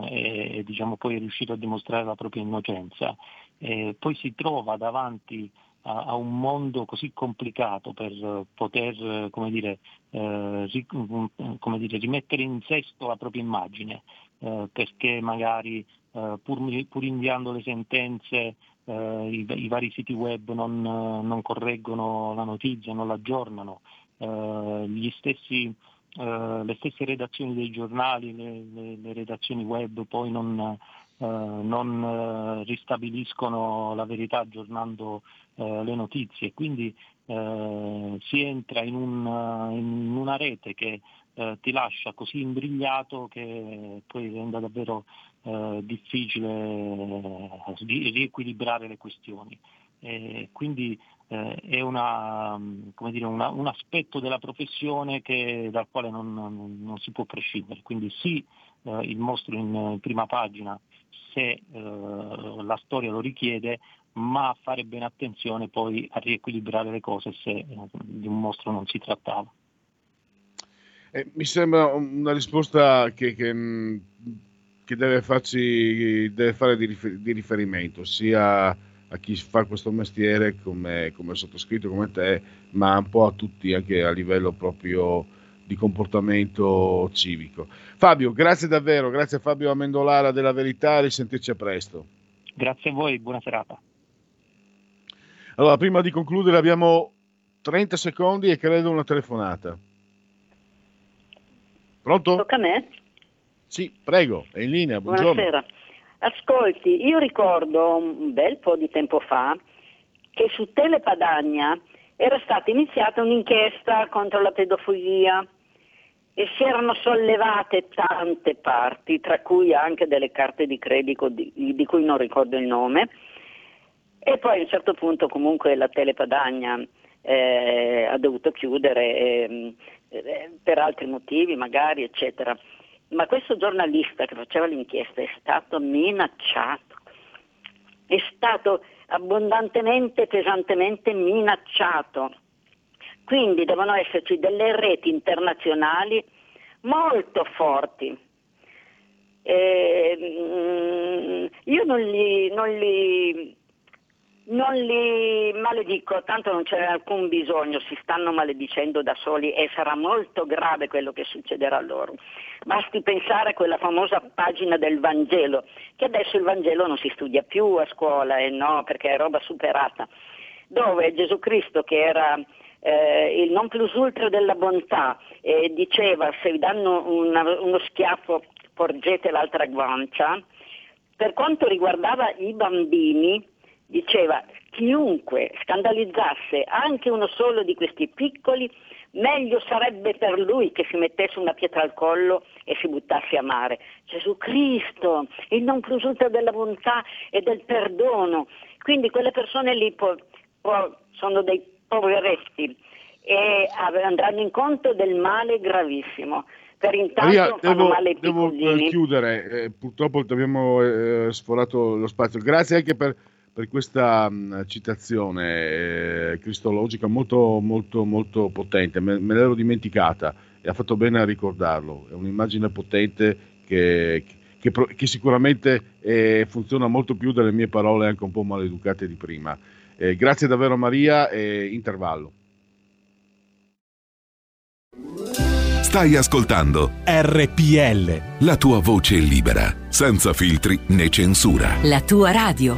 e, e, diciamo, poi è riuscito a dimostrare la propria innocenza. E poi si trova davanti a, a un mondo così complicato per eh, poter eh, come dire, eh, ri- mm, come dire, rimettere in sesto la propria immagine, eh, perché magari eh, pur, pur inviando le sentenze eh, i, i vari siti web non, non correggono la notizia, non l'aggiornano, stessi, le stesse redazioni dei giornali, le, le- le redazioni web poi non, non eh, ristabiliscono la verità aggiornando eh, le notizie. Quindi eh, si entra in, un- in una rete che eh, ti lascia così imbrigliato che poi rende davvero eh, difficile eh, ri- riequilibrare le questioni. E quindi eh, è una, dire, una- un aspetto della professione che- dal quale non, non- non si può prescindere. Quindi sì, eh, il mostro in prima pagina se eh, la storia lo richiede, ma fare bene attenzione poi a riequilibrare le cose se eh, di un mostro non si trattava. Eh, mi sembra una risposta che, che, mh, che deve, farci, deve fare di, rifer- di riferimento sia a chi fa questo mestiere come, come sottoscritto, come te, ma un po' a tutti anche a livello proprio di comportamento civico. Fabio, grazie davvero, grazie a Fabio Amendolara della Verità, risentirci a presto. Grazie a voi, buona serata. Allora, prima di concludere abbiamo 30 secondi e credo una telefonata. Pronto? Tocca a me? Sì, prego, è in linea, buongiorno. Buonasera. Ascolti, io ricordo un bel po' di tempo fa che su Telepadagna era stata iniziata un'inchiesta contro la pedofilia e si erano sollevate tante parti, tra cui anche delle carte di credito di, di cui non ricordo il nome. E poi a un certo punto comunque la Telepadagna eh, ha dovuto chiudere ehm, eh, per altri motivi magari, eccetera. Ma questo giornalista che faceva l'inchiesta è stato minacciato. è stato abbondantemente, pesantemente minacciato. Quindi devono esserci delle reti internazionali molto forti. Eh, io non li, non li- non li maledico, tanto non c'è alcun bisogno, si stanno maledicendo da soli e sarà molto grave quello che succederà loro. Basti pensare a quella famosa pagina del Vangelo, che adesso il Vangelo non si studia più a scuola, eh no, perché è roba superata, dove Gesù Cristo che era eh, il non plus ultra della bontà e diceva se vi danno una- uno schiaffo porgete l'altra guancia, per quanto riguardava i bambini, diceva chiunque scandalizzasse anche uno solo di questi piccoli, meglio sarebbe per lui che si mettesse una pietra al collo e si buttasse a mare. Gesù Cristo, il non plus ultra della bontà e del perdono. Quindi quelle persone lì po- po- sono dei poveretti e andranno incontro del male gravissimo. Per intanto fanno devo, devo, eh, chiudere, eh, purtroppo abbiamo eh, sforato lo spazio. Grazie anche per, per questa mh, citazione eh, cristologica molto, molto, molto potente. Me, me l'ero dimenticata e ha fatto bene a ricordarlo. È un'immagine potente che, che pro- che sicuramente eh, funziona molto più delle mie parole anche un po' maleducate di prima. Eh, grazie davvero Maria e intervallo. Stai ascoltando RPL. la tua voce libera, senza filtri né censura. La tua radio.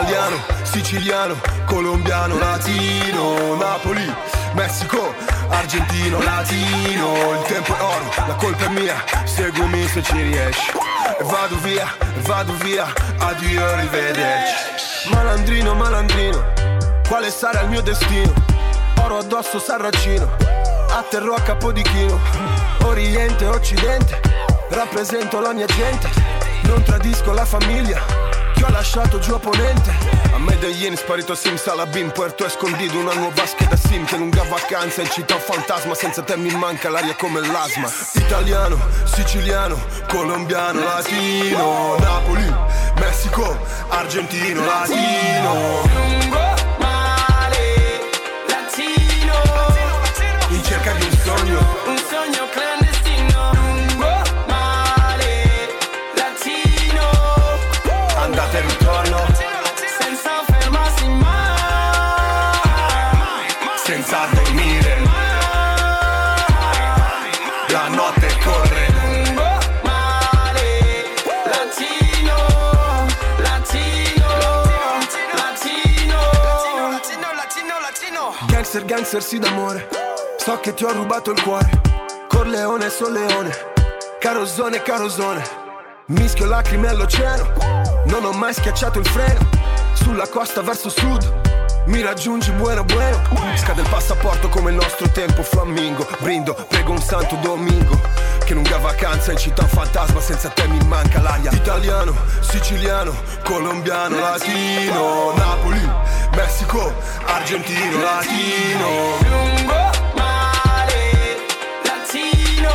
Italiano, siciliano, colombiano, latino, Napoli, Messico, argentino, latino, il tempo è oro, la colpa è mia, seguimi se ci riesci. E vado via, vado via, addio, arrivederci. Malandrino, malandrino, quale sarà il mio destino? Oro addosso, sarracino, atterrò a Capodichino, Oriente, Occidente, rappresento la mia gente. Non tradisco la famiglia che ho lasciato giù a ponente. A Medellin sparito Sim Salabim, Puerto Escondido, una nuova scheda Sim che lunga vacanza in città fantasma. Senza te mi manca l'aria come l'asma. Italiano, siciliano, colombiano, latino, Napoli, Messico, argentino, latino. In cerca di un sogno Gangster, sì d'amore. So che ti ho rubato il cuore. Corleone, solleone. Carosone, carosone. Mischio lacrime all'oceano. Non ho mai schiacciato il freno. Sulla costa verso sud. Mi raggiungi buono buono. Scade il passaporto come il nostro tempo flammingo. Brindo, prego un santo domingo. Che lunga vacanza in città fantasma. Senza te mi manca l'aria. Italiano, siciliano, colombiano, latino. Napoli, Messico, argentino, latino. Lungo mare, latino.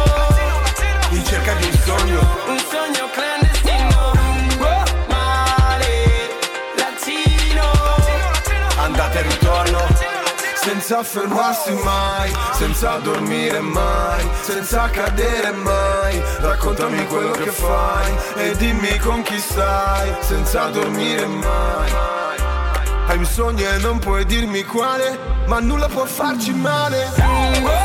In cerca di un Senza fermarsi mai, senza dormire mai, senza cadere mai. Raccontami quello che fai e dimmi con chi stai, senza dormire mai. Hai un sogno e non puoi dirmi quale, ma nulla può farci male. male,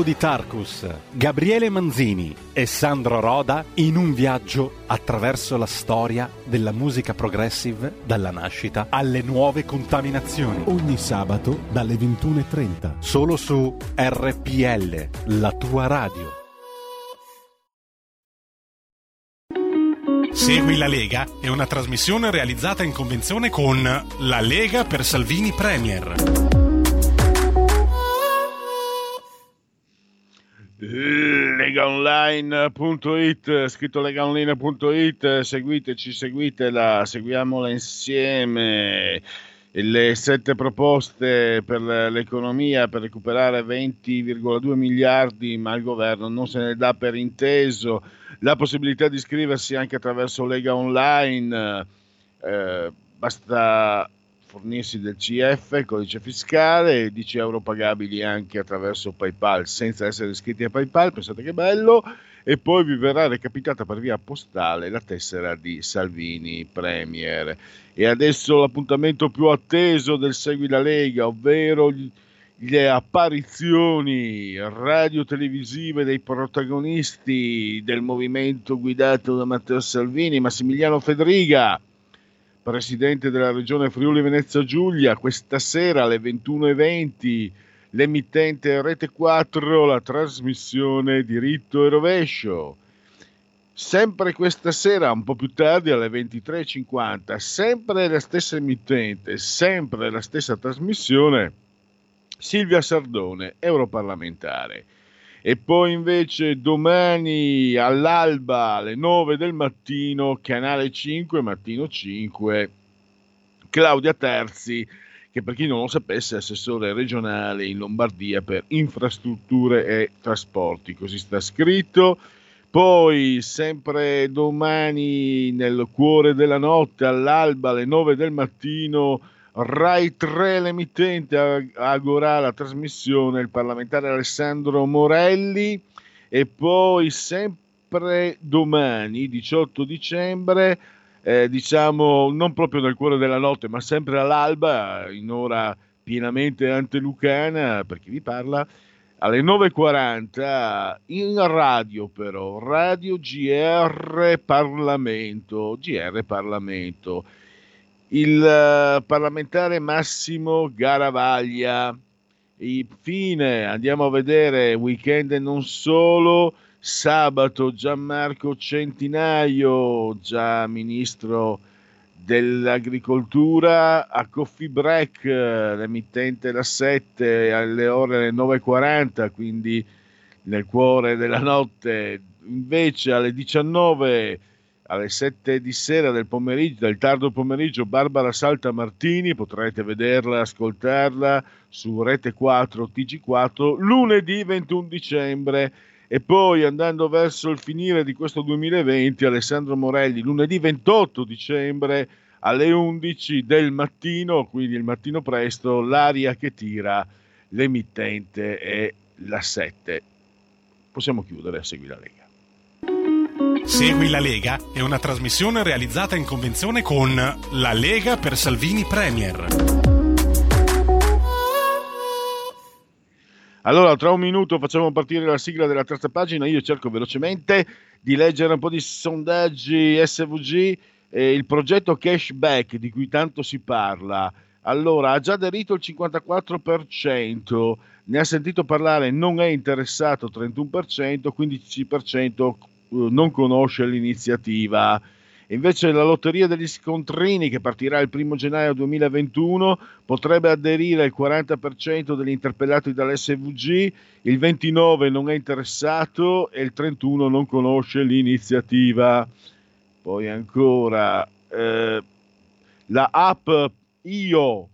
Il mondo di Tarkus, Gabriele Manzini e Sandro Roda in un viaggio attraverso la storia della musica progressive dalla nascita alle nuove contaminazioni. Ogni sabato dalle 21.30. Solo su RPL, la tua radio. Segui la Lega è una trasmissione realizzata in convenzione con La Lega per Salvini Premier. legaonline.it scritto legaonline.it seguiteci seguitela seguiamola insieme. Le sette proposte per l'economia per recuperare 20,2 miliardi ma il governo non se ne dà per inteso. La possibilità di iscriversi anche attraverso Lega Online eh, basta fornirsi del CF, codice fiscale, e 10 euro pagabili anche attraverso PayPal senza essere iscritti a PayPal, pensate che bello, e poi vi verrà recapitata per via postale la tessera di Salvini Premier. E adesso l'appuntamento più atteso del Segui la Lega, ovvero le apparizioni radio-televisive dei protagonisti del movimento guidato da Matteo Salvini, Massimiliano Federiga, presidente della regione Friuli Venezia Giulia, questa sera alle 21.20 l'emittente Rete 4, la trasmissione Diritto e Rovescio. Sempre questa sera, un po' più tardi, alle 23.50, sempre la stessa emittente, sempre la stessa trasmissione, Silvia Sardone, europarlamentare. E poi invece domani all'alba alle 9 del mattino, canale 5, mattino 5, Claudia Terzi, che per chi non lo sapesse è assessore regionale in Lombardia per infrastrutture e trasporti, così sta scritto. Poi sempre domani nel cuore della notte all'alba alle 9 del mattino Rai 3 l'emittente ag- augurerà la trasmissione il parlamentare Alessandro Morelli e poi sempre domani 18 dicembre eh, diciamo non proprio nel cuore della notte ma sempre all'alba in ora pienamente antelucana per chi vi parla alle 9.40 in radio però, radio GR Parlamento, GR Parlamento, il eh, parlamentare Massimo Garavaglia. Infine andiamo a vedere weekend non solo, sabato Gianmarco Centinaio, già ministro dell'agricoltura a Coffee Break, l'emittente la 7 alle ore 9.40, quindi nel cuore della notte, invece alle 19 alle 7 di sera del pomeriggio, del tardo pomeriggio, Barbara Salta Martini, potrete vederla, ascoltarla su Rete 4 TG4 lunedì 21 dicembre e poi andando verso il finire di questo 2020 Alessandro Morelli lunedì 28 dicembre alle 11 del mattino, quindi il mattino presto, l'aria che tira l'emittente è la 7. Possiamo chiudere, segui la Lega. Segui la Lega è una trasmissione realizzata in convenzione con La Lega per Salvini Premier. Allora, tra un minuto facciamo partire la sigla della terza pagina. Io cerco velocemente di leggere un po' di sondaggi SVG. eh, il progetto cashback di cui tanto si parla. Allora, ha già aderito il 54%, ne ha sentito parlare, non è interessato 31%, 15% eh, non conosce l'iniziativa. Invece la lotteria degli scontrini, che partirà il 1 gennaio 2021, potrebbe aderire il 40% degli interpellati dall'SVG, il 29% non è interessato e il 31% non conosce l'iniziativa. Poi ancora eh, la app Io,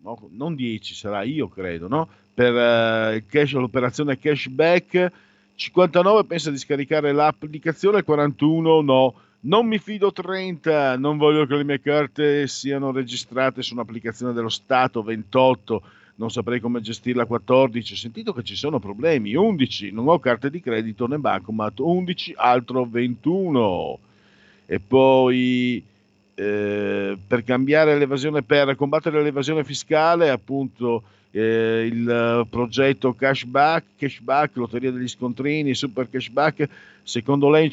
no, non 10 sarà Io credo, no? per eh, cash- l'operazione cashback, 59 pensa di scaricare l'applicazione, 41 no. Non mi fido 30, non voglio che le mie carte siano registrate su un'applicazione dello Stato, 28, non saprei come gestirla, 14, ho sentito che ci sono problemi, 11, non ho carte di credito né bancomat, 11, altro 21. E poi eh, per cambiare l'evasione, per combattere l'evasione fiscale, appunto eh, il eh, progetto cashback, cashback, lotteria degli scontrini, super cashback, secondo lei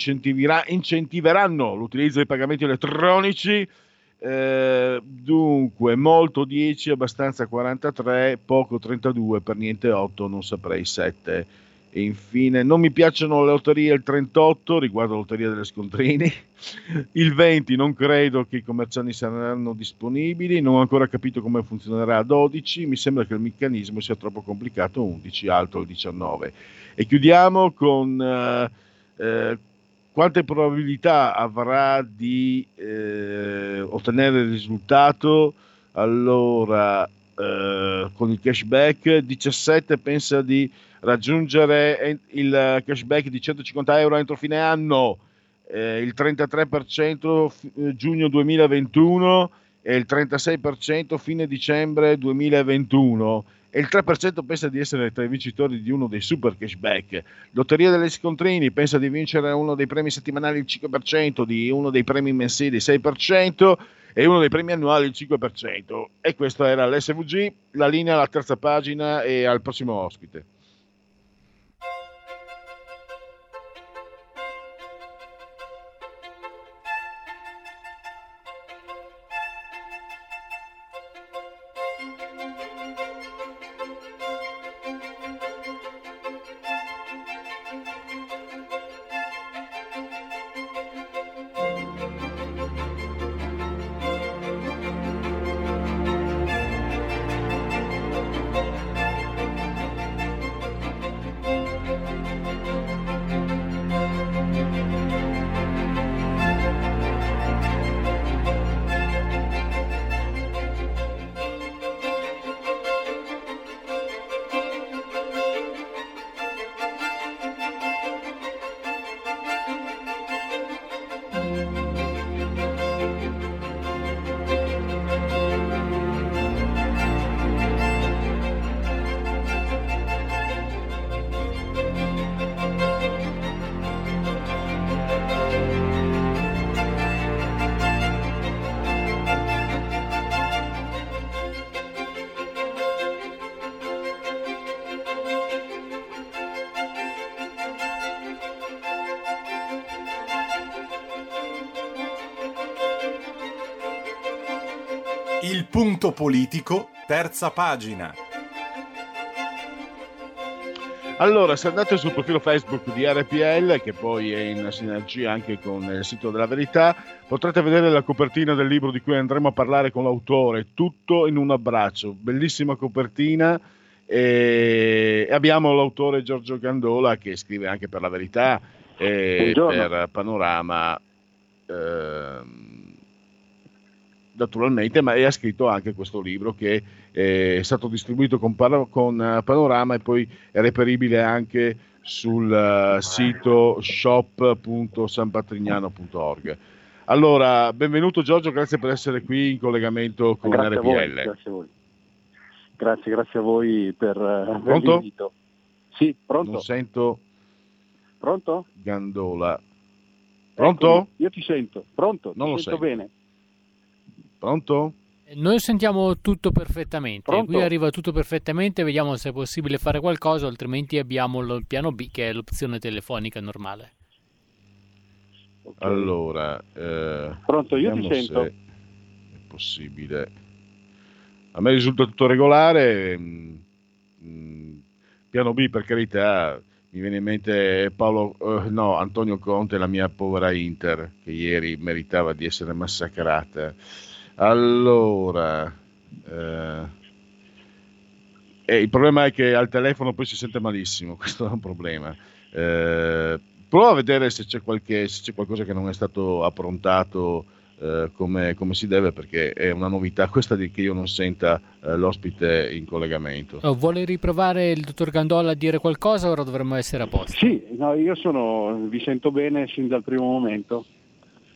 incentiveranno l'utilizzo dei pagamenti elettronici? Eh, dunque, molto 10, abbastanza 43, poco 32, per niente 8, non saprei 7. E infine, non mi piacciono le lotterie il 38, riguardo la lotteria delle scontrini. Il 20, non credo che i commercianti saranno disponibili. Non ho ancora capito come funzionerà a 12. Mi sembra che il meccanismo sia troppo complicato. 11, alto il 19. E chiudiamo con eh, eh, quante probabilità avrà di eh, ottenere il risultato. Allora, eh, con il cashback, 17 pensa di raggiungere il cashback di 150 euro entro fine anno, eh, il 33% f- eh, giugno 2021 e il 36% fine dicembre 2021 e il 3% pensa di essere tra i vincitori di uno dei super cashback. Lotteria degli scontrini pensa di vincere uno dei premi settimanali il 5%, di uno dei premi mensili il 6% e uno dei premi annuali il 5%. E questo era l'SVG, la linea alla terza pagina e al prossimo ospite. Il punto politico, terza pagina. Allora, se andate sul profilo Facebook di RPL, che poi è in sinergia anche con il sito della verità, potrete vedere la copertina del libro di cui andremo a parlare con l'autore, tutto in un abbraccio, bellissima copertina. E abbiamo l'autore Giorgio Gandola che scrive anche per la verità e Buongiorno. per Panorama. ehm, naturalmente, ma ha scritto anche questo libro che è stato distribuito con, con, eh, Panorama e poi è reperibile anche sul eh, sito shop.sanpatrignano.org. Allora, benvenuto Giorgio, grazie per essere qui in collegamento con grazie a voi, RPL. grazie a voi. Grazie, grazie a voi per, eh, per Pronto? l'invito. Sì, pronto? Non sento Pronto? Gandola. Pronto? Eccomi, io ti sento. Pronto? Non lo ti sento sento. bene. Pronto? Noi sentiamo tutto perfettamente, Pronto? qui arriva tutto perfettamente, vediamo se è possibile fare qualcosa, altrimenti abbiamo il piano B che è l'opzione telefonica normale. Allora, eh, Pronto, io ti sento. se È possibile. A me risulta tutto regolare. mm, mm, piano B, per carità, mi viene in mente Paolo, eh, no, Antonio Conte la mia povera Inter, che ieri meritava di essere massacrata. Allora, eh, e il problema è che al telefono poi si sente malissimo, questo è un problema. Eh, prova a vedere se c'è, qualche, se c'è qualcosa che non è stato approntato eh, come, come si deve, perché è una novità questa di che io non senta eh, l'ospite in collegamento. Oh, vuole riprovare il dottor Gandolla a dire qualcosa o ora dovremmo essere a posto? Sì, no, io sono, vi sento bene sin dal primo momento.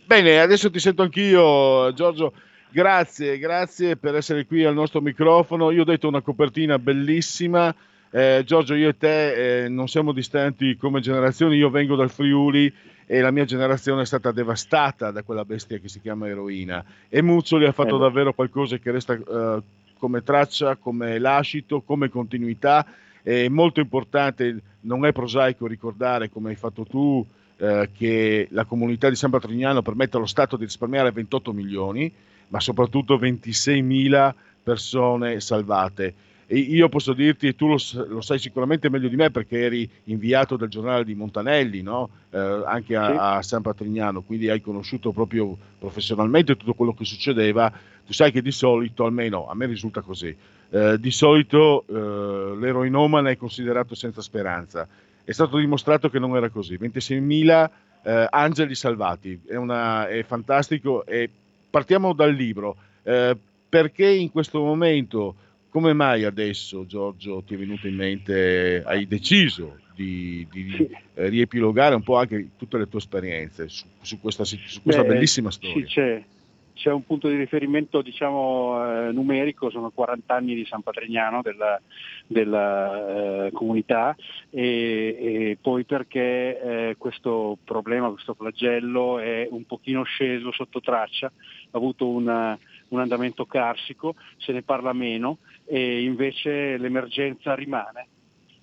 Bene, adesso ti sento anch'io, Giorgio. Grazie, grazie per essere qui al nostro microfono. Io ho detto una copertina bellissima. Eh, Giorgio, io e te eh, non siamo distanti come generazioni. Io vengo dal Friuli e la mia generazione è stata devastata da quella bestia che si chiama eroina. E Muzzoli ha fatto Eh. davvero qualcosa che resta eh, come traccia, come lascito, come continuità. È molto importante, non è prosaico ricordare come hai fatto tu, eh, che la comunità di San Patrignano permette allo Stato di risparmiare 28 milioni, ma soprattutto 26.000 persone salvate. E io posso dirti, e tu lo, lo sai sicuramente meglio di me perché eri inviato del giornale di Montanelli, no? Eh, anche a, a San Patrignano, quindi hai conosciuto proprio professionalmente tutto quello che succedeva. Tu sai che di solito, almeno a me risulta così, eh, di solito eh, l'eroinomane è considerato senza speranza. È stato dimostrato che non era così. 26.000 eh, angeli salvati, è, una- è fantastico. E partiamo dal libro. Eh, perché in questo momento, come mai adesso, Giorgio, ti è venuto in mente, hai deciso di, di, eh, riepilogare un po' anche tutte le tue esperienze su, su questa, su questa Beh, bellissima sì, storia? c'è, c'è un punto di riferimento diciamo, eh, numerico, sono 40 anni di San Patrignano della, della, eh, comunità e, e poi perché eh, questo problema, questo flagello è un pochino sceso sotto traccia, avuto una- un andamento carsico, se ne parla meno e invece l'emergenza rimane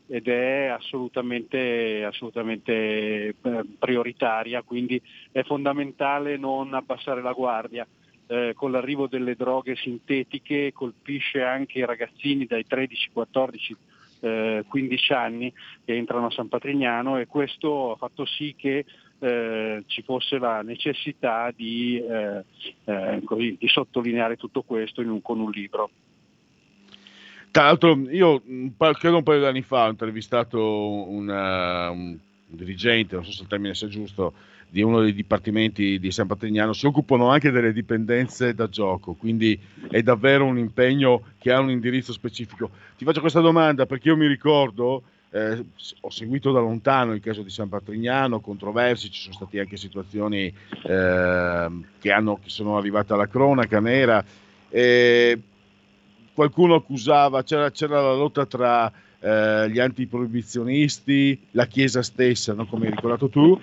ed è assolutamente, assolutamente eh, prioritaria, quindi è fondamentale non abbassare la guardia. Eh, con l'arrivo delle droghe sintetiche colpisce anche i ragazzini dai 13, 14, eh, 15 anni che entrano a San Patrignano e questo ha fatto sì che eh, ci fosse la necessità di, eh, eh, così, di sottolineare tutto questo un- con un libro. Tra l'altro, io pa- credo un paio di anni fa ho intervistato una- un dirigente, non so se il termine sia giusto, di uno dei dipartimenti di San Patrignano, si occupano anche delle dipendenze da gioco, quindi è davvero un impegno che ha un indirizzo specifico. Ti faccio questa domanda perché io mi ricordo, eh, ho seguito da lontano il caso di San Patrignano, controversi, ci sono state anche situazioni ehm, che, hanno- che sono arrivate alla cronaca nera. E qualcuno accusava, c'era, c'era la lotta tra eh, gli antiproibizionisti, la Chiesa stessa, no? come hai ricordato tu.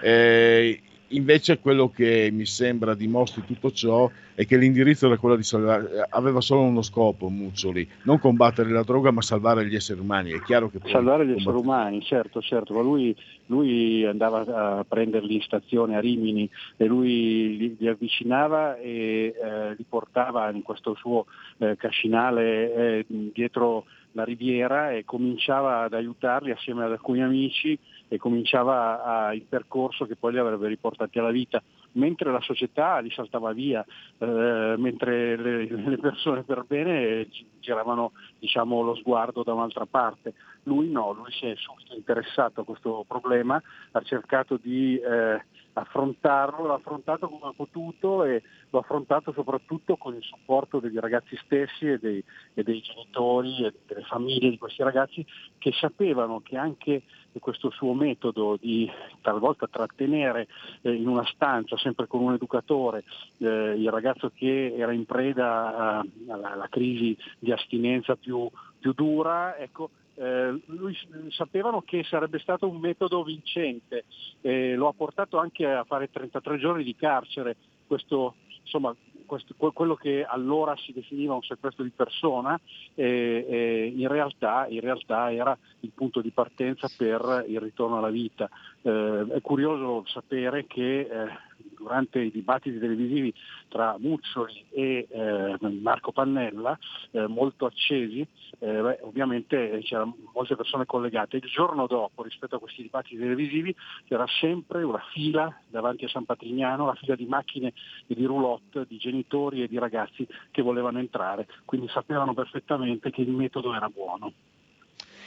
Eh, invece quello che mi sembra dimostri tutto ciò è che l'indirizzo era quello di salvare, aveva solo uno scopo, Muzzoli, non combattere la droga ma salvare gli esseri umani. È chiaro che Salvare gli esseri combattere- umani, certo, certo, ma lui, lui andava a prenderli in stazione a Rimini e lui li, li avvicinava e eh, li portava in questo suo eh, cascinale eh, dietro la riviera e cominciava ad aiutarli assieme ad alcuni amici e cominciava a- il percorso che poi li avrebbe riportati alla vita, mentre la società li saltava via, eh, mentre le, le persone per bene gi- giravano diciamo, lo sguardo da un'altra parte. Lui no, lui si è subito interessato a questo problema, ha cercato di eh, affrontarlo, l'ha affrontato come ha potuto e l'ha affrontato soprattutto con il supporto degli ragazzi stessi e dei, e dei genitori e delle famiglie di questi ragazzi che sapevano che anche questo suo metodo di talvolta trattenere eh, in una stanza sempre con un educatore eh, il ragazzo che era in preda alla, alla crisi di astinenza più, più dura, ecco, eh, lui sapevano che sarebbe stato un metodo vincente, eh, lo ha portato anche a fare 33 giorni di carcere, questo, insomma, questo- que- quello che allora si definiva un sequestro di persona, eh, eh, in, realtà, in realtà era il punto di partenza per il ritorno alla vita. Eh, è curioso sapere che eh, durante i dibattiti televisivi tra Muccioli e eh, Marco Pannella, eh, molto accesi, eh, beh, ovviamente c'erano molte persone collegate. Il giorno dopo, rispetto a questi dibattiti televisivi, c'era sempre una fila davanti a San Patrignano, la fila di macchine e di roulotte, di genitori e di ragazzi che volevano entrare, quindi sapevano perfettamente che il metodo era buono.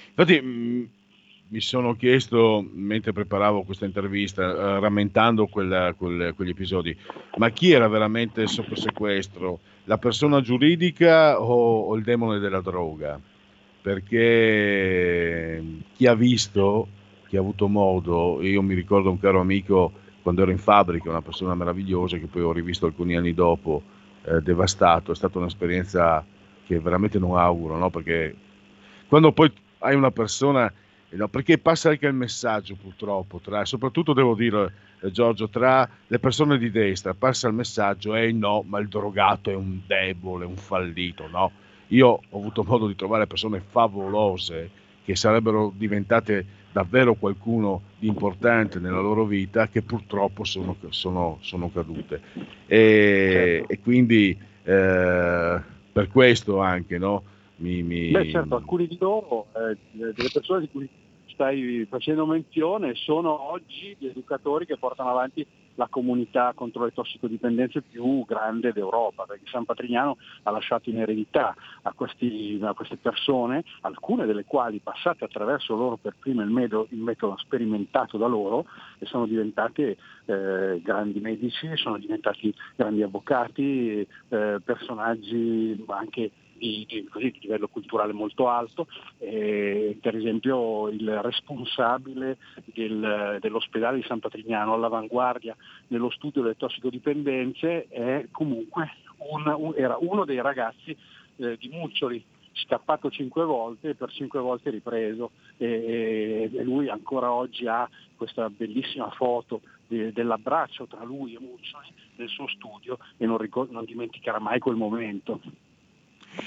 Infatti mh, mi sono chiesto, mentre preparavo questa intervista, eh, rammentando quella- quel- quegli episodi, ma chi era veramente sotto sequestro? La persona giuridica o, o il demone della droga? Perché chi ha visto, chi ha avuto modo, io mi ricordo un caro amico quando ero in fabbrica, una persona meravigliosa che poi ho rivisto alcuni anni dopo, eh, devastato, è stata un'esperienza che veramente non auguro, no? perché quando poi hai una persona, no, perché passa anche il messaggio purtroppo, tra, soprattutto devo dire eh, Giorgio, tra le persone di destra passa il messaggio, eh no, ma il drogato è un debole, un fallito, no? Io ho avuto modo di trovare persone favolose che sarebbero diventate davvero qualcuno di importante nella loro vita che purtroppo sono, sono- sono cadute. E, e quindi eh, per questo anche, no? Mi, mi- Beh certo, alcuni di loro, eh, delle persone di cui stai facendo menzione, sono oggi gli educatori che portano avanti la comunità contro le tossicodipendenze più grande d'Europa, perché San Patrignano ha lasciato in eredità a, questi- a queste persone, alcune delle quali passate attraverso loro per prima il metodo, il metodo sperimentato da loro e sono diventate eh, grandi medici, sono diventati grandi avvocati, eh, personaggi anche di, di- così, di livello culturale molto alto, eh, per esempio il responsabile del- dell'ospedale di San Patrignano all'avanguardia nello studio delle tossicodipendenze è comunque un- era uno dei ragazzi eh, di Muccioli scappato cinque volte e per cinque volte ripreso e- e lui ancora oggi ha questa bellissima foto de- dell'abbraccio tra lui e Muccioli nel suo studio e non, ricor- non dimenticherà mai quel momento.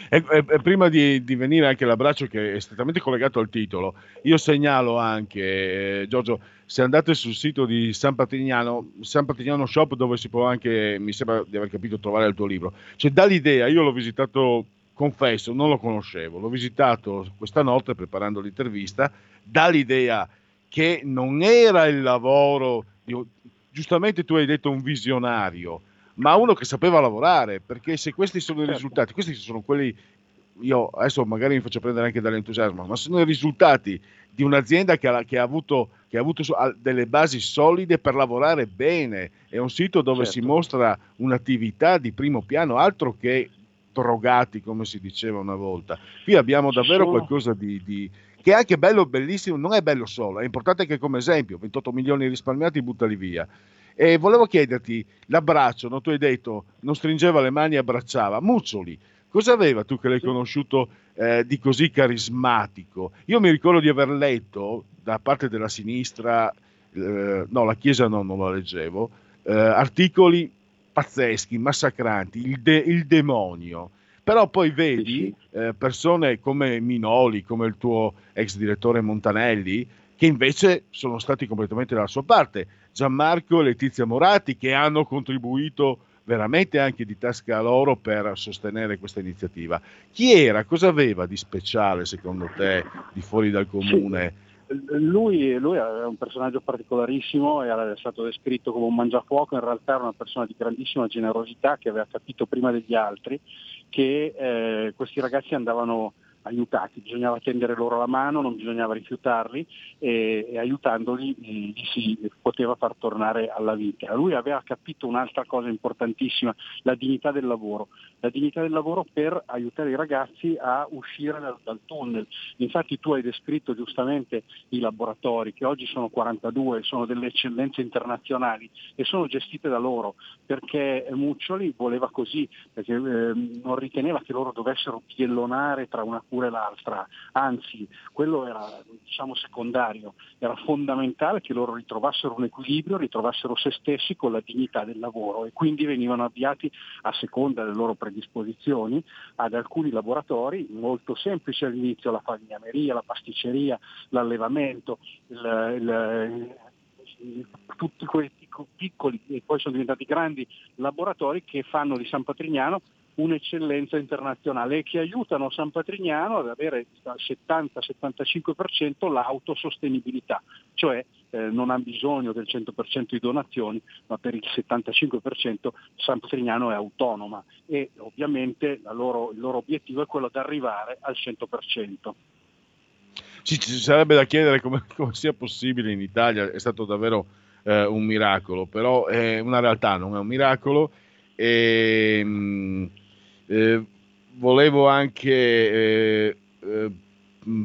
E, e- e prima di, di venire anche l'abbraccio che è strettamente collegato al titolo, io segnalo anche, eh, Giorgio, se andate sul sito di San Patrignano, San Patrignano Shop, dove si può anche, mi sembra di aver capito, trovare il tuo libro, cioè dà l'idea, io l'ho visitato, confesso, non lo conoscevo, l'ho visitato questa notte preparando l'intervista, dà l'idea che non era il lavoro, di- giustamente tu hai detto un visionario, ma uno che sapeva lavorare, perché se questi sono i risultati, questi sono quelli, io adesso magari mi faccio prendere anche dall'entusiasmo, ma sono i risultati di un'azienda che ha, che ha avuto, che ha avuto delle basi solide per lavorare bene, è un sito dove si mostra un'attività di primo piano, altro che drogati come si diceva una volta. Qui abbiamo davvero sono- qualcosa di, di- che è anche bello, bellissimo, non è bello solo, è importante anche come esempio, 28 milioni risparmiati, buttali via. E volevo chiederti, l'abbraccio, no? tu hai detto, non stringeva le mani, abbracciava. Muccioli, cosa aveva tu che l'hai conosciuto eh, di così carismatico? Io mi ricordo di aver letto da parte della sinistra, eh, no, la Chiesa no, non la leggevo, eh, articoli pazzeschi, massacranti, il, de- il demonio. Però poi vedi eh, persone come Minoli, come il tuo ex direttore Montanelli, che invece sono stati completamente dalla sua parte. Gianmarco e Letizia Moratti, che hanno contribuito veramente anche di tasca loro per sostenere questa iniziativa. Chi era? Cosa aveva di speciale secondo te di fuori dal comune? Lui, lui è un personaggio particolarissimo, era stato descritto come un mangiafuoco, in realtà era una persona di grandissima generosità che aveva capito prima degli altri che eh, questi ragazzi andavano aiutati, bisognava tendere loro la mano, non bisognava rifiutarli e, e aiutandoli eh, li si poteva far tornare alla vita. Lui aveva capito un'altra cosa importantissima, la dignità del lavoro, la dignità del lavoro per aiutare i ragazzi a uscire dal, dal tunnel. Infatti tu hai descritto giustamente i laboratori che oggi sono 42, sono delle eccellenze internazionali e sono gestite da loro perché Muccioli voleva così, perché eh, non riteneva che loro dovessero piellonare tra una cura e l'altra, anzi quello era diciamo secondario, era fondamentale che loro ritrovassero un equilibrio, ritrovassero se stessi con la dignità del lavoro e quindi venivano avviati a seconda delle loro predisposizioni ad alcuni laboratori molto semplici all'inizio, la falegnameria, la pasticceria, l'allevamento, il, il- tutti questi co- piccoli e poi sono diventati grandi laboratori che fanno di San Patrignano un'eccellenza internazionale e che aiutano San Patrignano ad avere al 70-75% l'autosostenibilità, cioè eh, non ha bisogno del 100% di donazioni, ma per il 75% San Patrignano è autonoma e ovviamente loro- il loro obiettivo è quello di arrivare al 100%. Ci, ci sarebbe da chiedere come, come sia possibile in Italia, è stato davvero eh, un miracolo, però è una realtà, non è un miracolo. E, mh, eh, volevo anche eh, eh,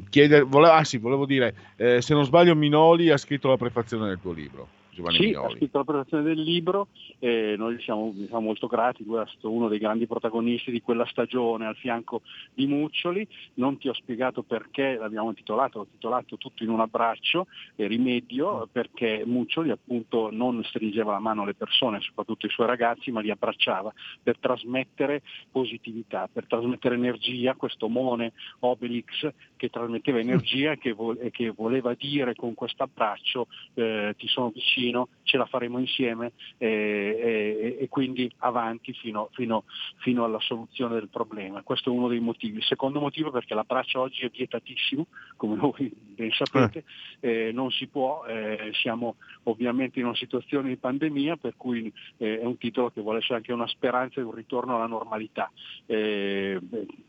chiedere, volevo, ah sì, volevo dire, eh, se non sbaglio Minoli ha scritto la prefazione del tuo libro, Giovanni Sì, ha Minoli. scritto la presentazione del libro e noi siamo, siamo molto grati, lui è stato uno dei grandi protagonisti di quella stagione al fianco di Muccioli, non ti ho spiegato perché l'abbiamo intitolato, l'ho titolato tutto in un abbraccio, e rimedio, perché Muccioli appunto non stringeva la mano alle persone, soprattutto ai suoi ragazzi, ma li abbracciava per trasmettere positività, per trasmettere energia, questo Mone Obelix che trasmetteva energia e che, vo- e che voleva dire con questo abbraccio eh, ti sono vicino, ce la faremo insieme eh, e, e quindi avanti fino, fino- fino alla soluzione del problema. Questo è uno dei motivi. Il secondo motivo è perché l'abbraccio oggi è vietatissimo, come voi ben sapete, eh, non si può, eh, siamo ovviamente in una situazione di pandemia per cui eh, è un titolo che vuole essere anche una speranza di un ritorno alla normalità. Eh,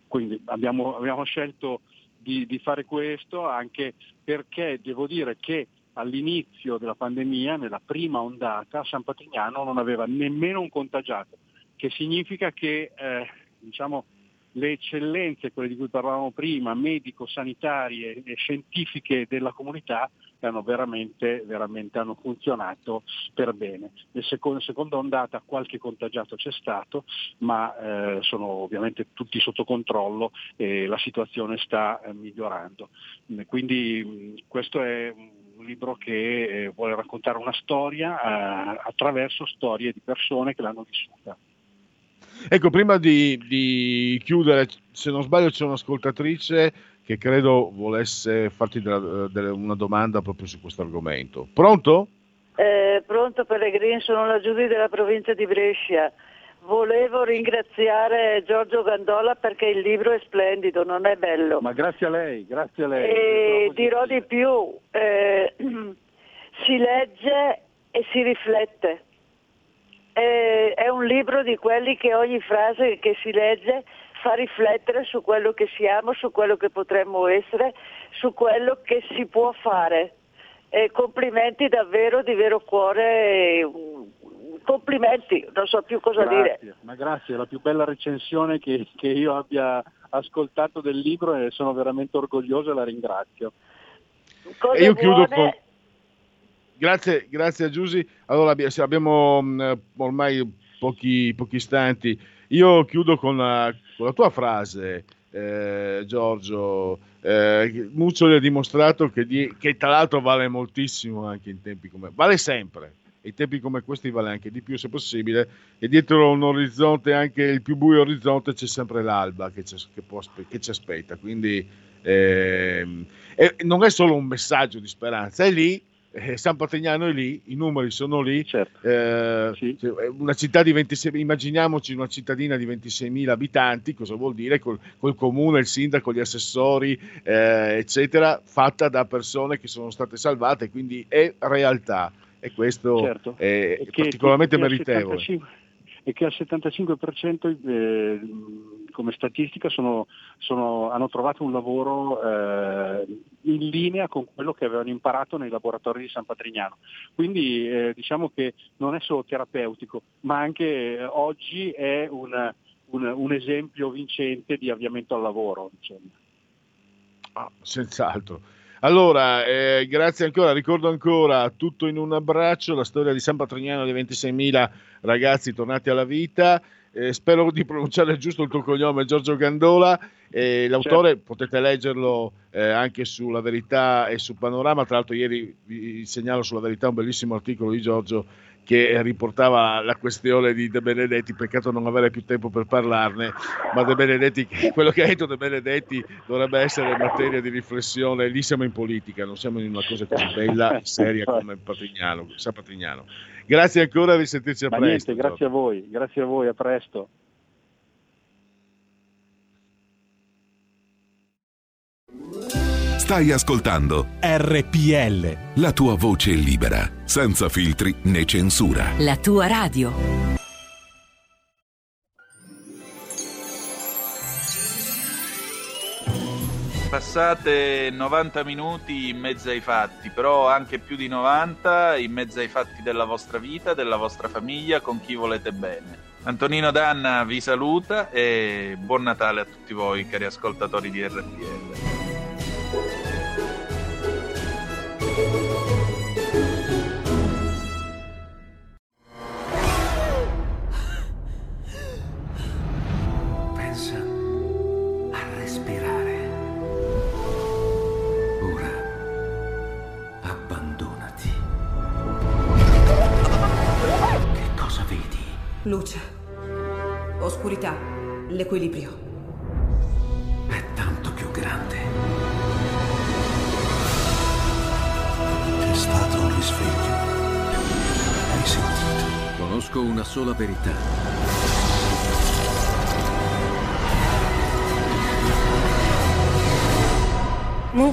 quindi abbiamo, abbiamo scelto di, di fare questo anche perché devo dire che all'inizio della pandemia, nella prima ondata, San Patrignano non aveva nemmeno un contagiato, che significa che eh, diciamo, le eccellenze, quelle di cui parlavamo prima, medico-sanitarie e scientifiche della comunità, hanno veramente, veramente hanno funzionato per bene. Nella seconda, seconda ondata qualche contagiato c'è stato, ma eh, sono ovviamente tutti sotto controllo e la situazione sta eh, migliorando. Quindi questo è un libro che eh, vuole raccontare una storia eh, attraverso storie di persone che l'hanno vissuta. Ecco, prima di, di chiudere, se non sbaglio c'è un'ascoltatrice che credo volesse farti della- della- una domanda proprio su questo argomento. Pronto? Eh, pronto Pellegrini, sono la Giulia della provincia di Brescia. Volevo ringraziare Giorgio Gandola perché il libro è splendido, non è bello. Ma grazie a lei, grazie a lei. E dirò di più, eh, si legge e si riflette. Eh, è un libro di quelli che ogni frase che si legge fa riflettere su quello che siamo, su quello che potremmo essere, su quello che si può fare. Eh, complimenti davvero di vero cuore, complimenti, non so più cosa dire. Grazie, ma grazie, è la più bella recensione che, che io abbia ascoltato del libro e sono veramente orgoglioso e la ringrazio. Cose E io chiudo buone, con... Grazie, grazie a Giusy. Allora abbiamo mh, ormai pochi, pochi istanti. Io chiudo con la, con la tua frase, eh, Giorgio. Eh, Muccioli ha dimostrato che, di- che tra l'altro vale moltissimo anche in tempi come... Vale sempre. In tempi come questi vale anche di più se possibile. E dietro un orizzonte, anche il più buio orizzonte, c'è sempre l'alba che ci, che può che ci aspetta. Quindi ehm, e non è solo un messaggio di speranza, è lì eh, San Patrignano è lì, i numeri sono lì. eh, cioè, una città di 26, immaginiamoci una cittadina di 26.000 abitanti, cosa vuol dire? Col, col comune, il sindaco, gli assessori, eh, eccetera, fatta da persone che sono state salvate, quindi è realtà e questo Certo. è E che- particolarmente che al meritevole. 75 e che al 75% eh, come statistica sono- sono- hanno trovato un lavoro eh, in linea con quello che avevano imparato nei laboratori di San Patrignano. Quindi eh, diciamo che non è solo terapeutico, ma anche eh, oggi è un, un- un esempio vincente di avviamento al lavoro. insomma. Ah, senz'altro. Allora, eh, grazie ancora, ricordo ancora tutto in un abbraccio, la storia di San Patrignano di 26.000 ragazzi tornati alla vita. Eh, spero di pronunciare giusto il tuo cognome, Giorgio Gandola. E l'autore Certo. potete leggerlo eh, anche sulla Verità e su Panorama. Tra l'altro, ieri vi segnalo sulla Verità un bellissimo articolo di Giorgio che riportava la questione di De Benedetti. Peccato non avere più tempo per parlarne, ma De Benedetti, quello che ha detto De Benedetti dovrebbe essere materia di riflessione. Lì siamo in politica, non siamo in una cosa così bella e seria come Patrignano. Grazie ancora, risentirci a Ma presto. niente, grazie a voi, grazie a voi, a presto. Stai ascoltando RPL. la tua voce libera, senza filtri né censura. La tua radio. Passate 90 minuti in mezzo ai fatti, però anche più di 90 in mezzo ai fatti della vostra vita, della vostra famiglia, con chi volete bene. Antonino Danna vi saluta e buon Natale a tutti voi, cari ascoltatori di RPL.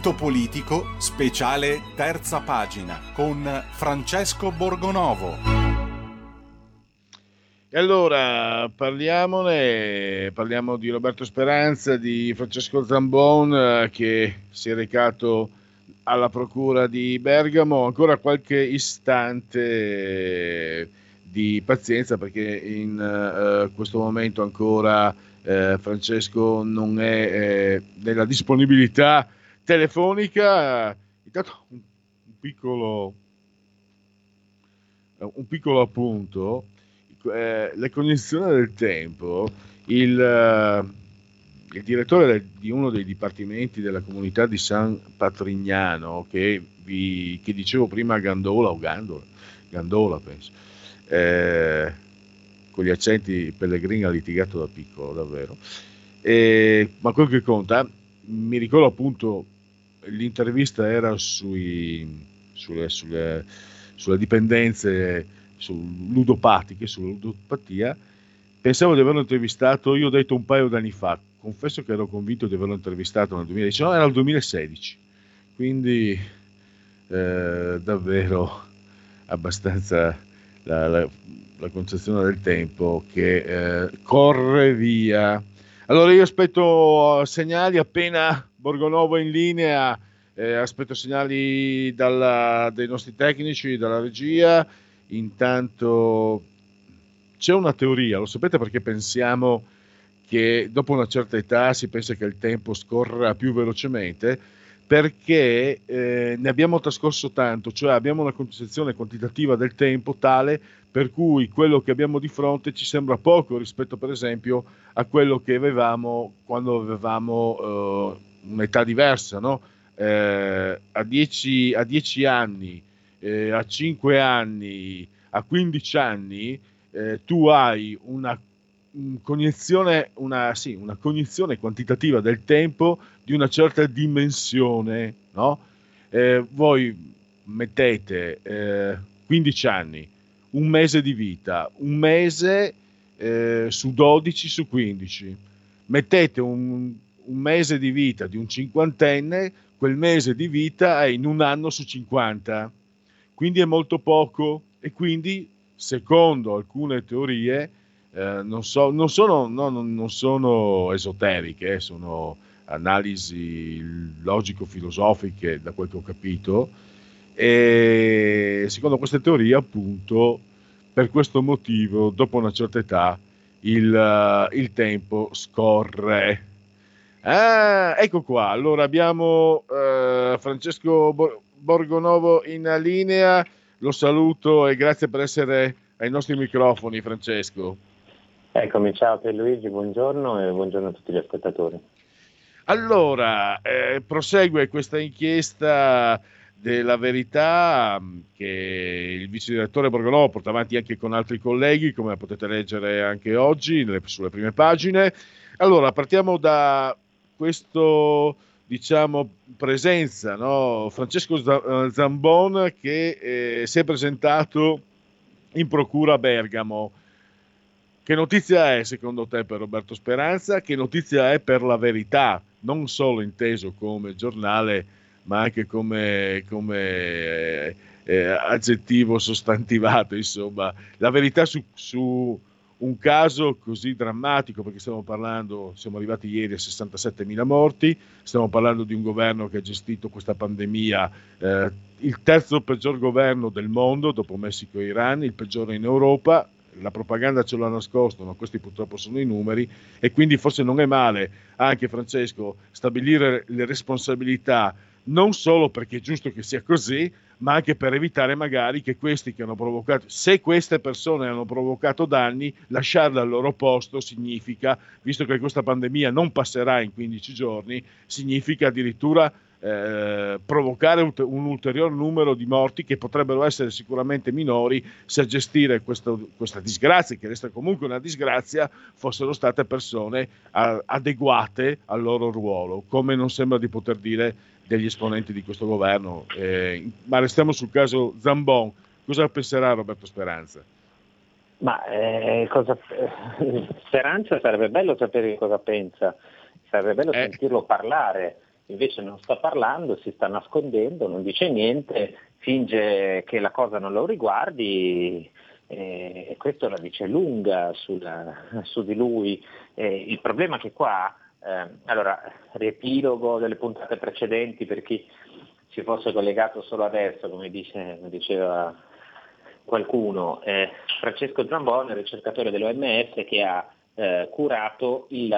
Punto politico, speciale terza pagina, con Francesco Borgonovo. E allora parliamone, parliamo di Roberto Speranza, di Francesco Zambon eh, che si è recato alla procura di Bergamo, ancora qualche istante di pazienza perché in eh, questo momento ancora eh, Francesco non è eh, nella disponibilità telefonica. Intanto un, piccolo un piccolo appunto, eh, la cognizione del tempo, il, eh, il direttore del- di uno dei dipartimenti della comunità di San Patrignano, che, vi, che dicevo prima Gandola o Gandola, Gandola penso, eh, con gli accenti Pellegrini ha litigato da piccolo davvero, E- ma quel che conta, mi ricordo appunto l'intervista era sui, sulle, sulle, sulle dipendenze ludopatiche, sulla ludopatia. Pensavo di averlo intervistato, io ho detto un paio d'anni fa, confesso che ero convinto di averlo intervistato nel 2019, era il 2016, quindi eh, davvero abbastanza la, la- la concezione del tempo che eh, corre via. Allora io aspetto segnali appena Borgonovo in linea, eh, aspetto segnali dalla- dai nostri tecnici, dalla regia. Intanto c'è una teoria, lo sapete perché pensiamo che dopo una certa età si pensa che il tempo scorra più velocemente? Perché eh, ne abbiamo trascorso tanto, cioè abbiamo una concezione quantitativa del tempo tale per cui quello che abbiamo di fronte ci sembra poco rispetto per esempio a quello che avevamo quando avevamo eh, un'età diversa, no? Eh, a 10 a 10 anni, eh, a 5 anni, a 15 anni, eh, tu hai una cognizione, una, sì, una cognizione quantitativa del tempo di una certa dimensione, no? Eh, voi mettete eh, 15 anni, un mese di vita, un mese eh, su 12 su 15, mettete un, un mese di vita di un cinquantenne, quel mese di vita è in un anno su 50, quindi è molto poco e quindi secondo alcune teorie eh, non, so- non sono, no, non- non sono esoteriche, eh, sono analisi logico-filosofiche da quel che ho capito e secondo queste teorie appunto per questo motivo dopo una certa età il, eh, il tempo scorre. Ah, ecco qua, allora abbiamo eh, Francesco Bor- Borgonovo in linea, lo saluto e grazie per essere ai nostri microfoni Francesco. Eccomi, ciao Pierluigi, buongiorno e buongiorno a tutti gli ascoltatori. Allora, eh, prosegue questa inchiesta della verità mh, che il vice direttore Borgonovo porta avanti anche con altri colleghi, come potete leggere anche oggi nelle- sulle prime pagine. Allora, partiamo da questo, diciamo, presenza, no? Francesco eh, Zambon che eh, si è presentato in procura a Bergamo. Che notizia è secondo te per Roberto Speranza? Che notizia è per la verità, non solo inteso come giornale, ma anche come, come, eh, eh, aggettivo sostantivato, insomma, la verità su, su un caso così drammatico, perché stiamo parlando, siamo arrivati ieri a 67.000 morti, stiamo parlando di un governo che ha gestito questa pandemia, eh, il terzo peggior governo del mondo dopo Messico e Iran, il peggiore in Europa, la propaganda ce l'ha nascosto, ma questi purtroppo sono i numeri e quindi forse non è male anche Francesco stabilire le responsabilità non solo perché è giusto che sia così, ma anche per evitare magari che questi che hanno provocato, se queste persone hanno provocato danni, lasciarle al loro posto significa, visto che questa pandemia non passerà in 15 giorni, significa addirittura eh, provocare un, ulteriore numero di morti che potrebbero essere sicuramente minori se a gestire questo- questa disgrazia, che resta comunque una disgrazia, fossero state persone a- adeguate al loro ruolo, come non sembra di poter dire degli esponenti di questo governo. Eh, ma restiamo sul caso Zambon. Cosa penserà Roberto Speranza? Ma eh, cosa, eh, Speranza sarebbe bello sapere cosa pensa, sarebbe bello sentirlo parlare invece non sta parlando, si sta nascondendo, non dice niente, finge che la cosa non lo riguardi eh, e questo la dice lunga sulla, su di lui. Eh, il problema è che qua, eh, allora, riepilogo delle puntate precedenti per chi si fosse collegato solo adesso, come, dice, come diceva qualcuno, eh, Francesco Zambon è il ricercatore dell'OMS che ha eh, curato il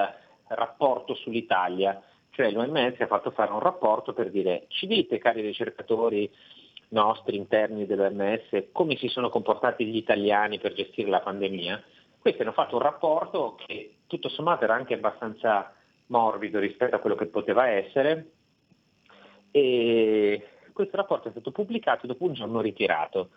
rapporto sull'Italia, cioè l'OMS ha fatto fare un rapporto per dire ci dite cari ricercatori nostri interni dell'OMS come si sono comportati gli italiani per gestire la pandemia. Questi hanno fatto un rapporto che tutto sommato era anche abbastanza morbido rispetto a quello che poteva essere e questo rapporto è stato pubblicato dopo un giorno ritirato.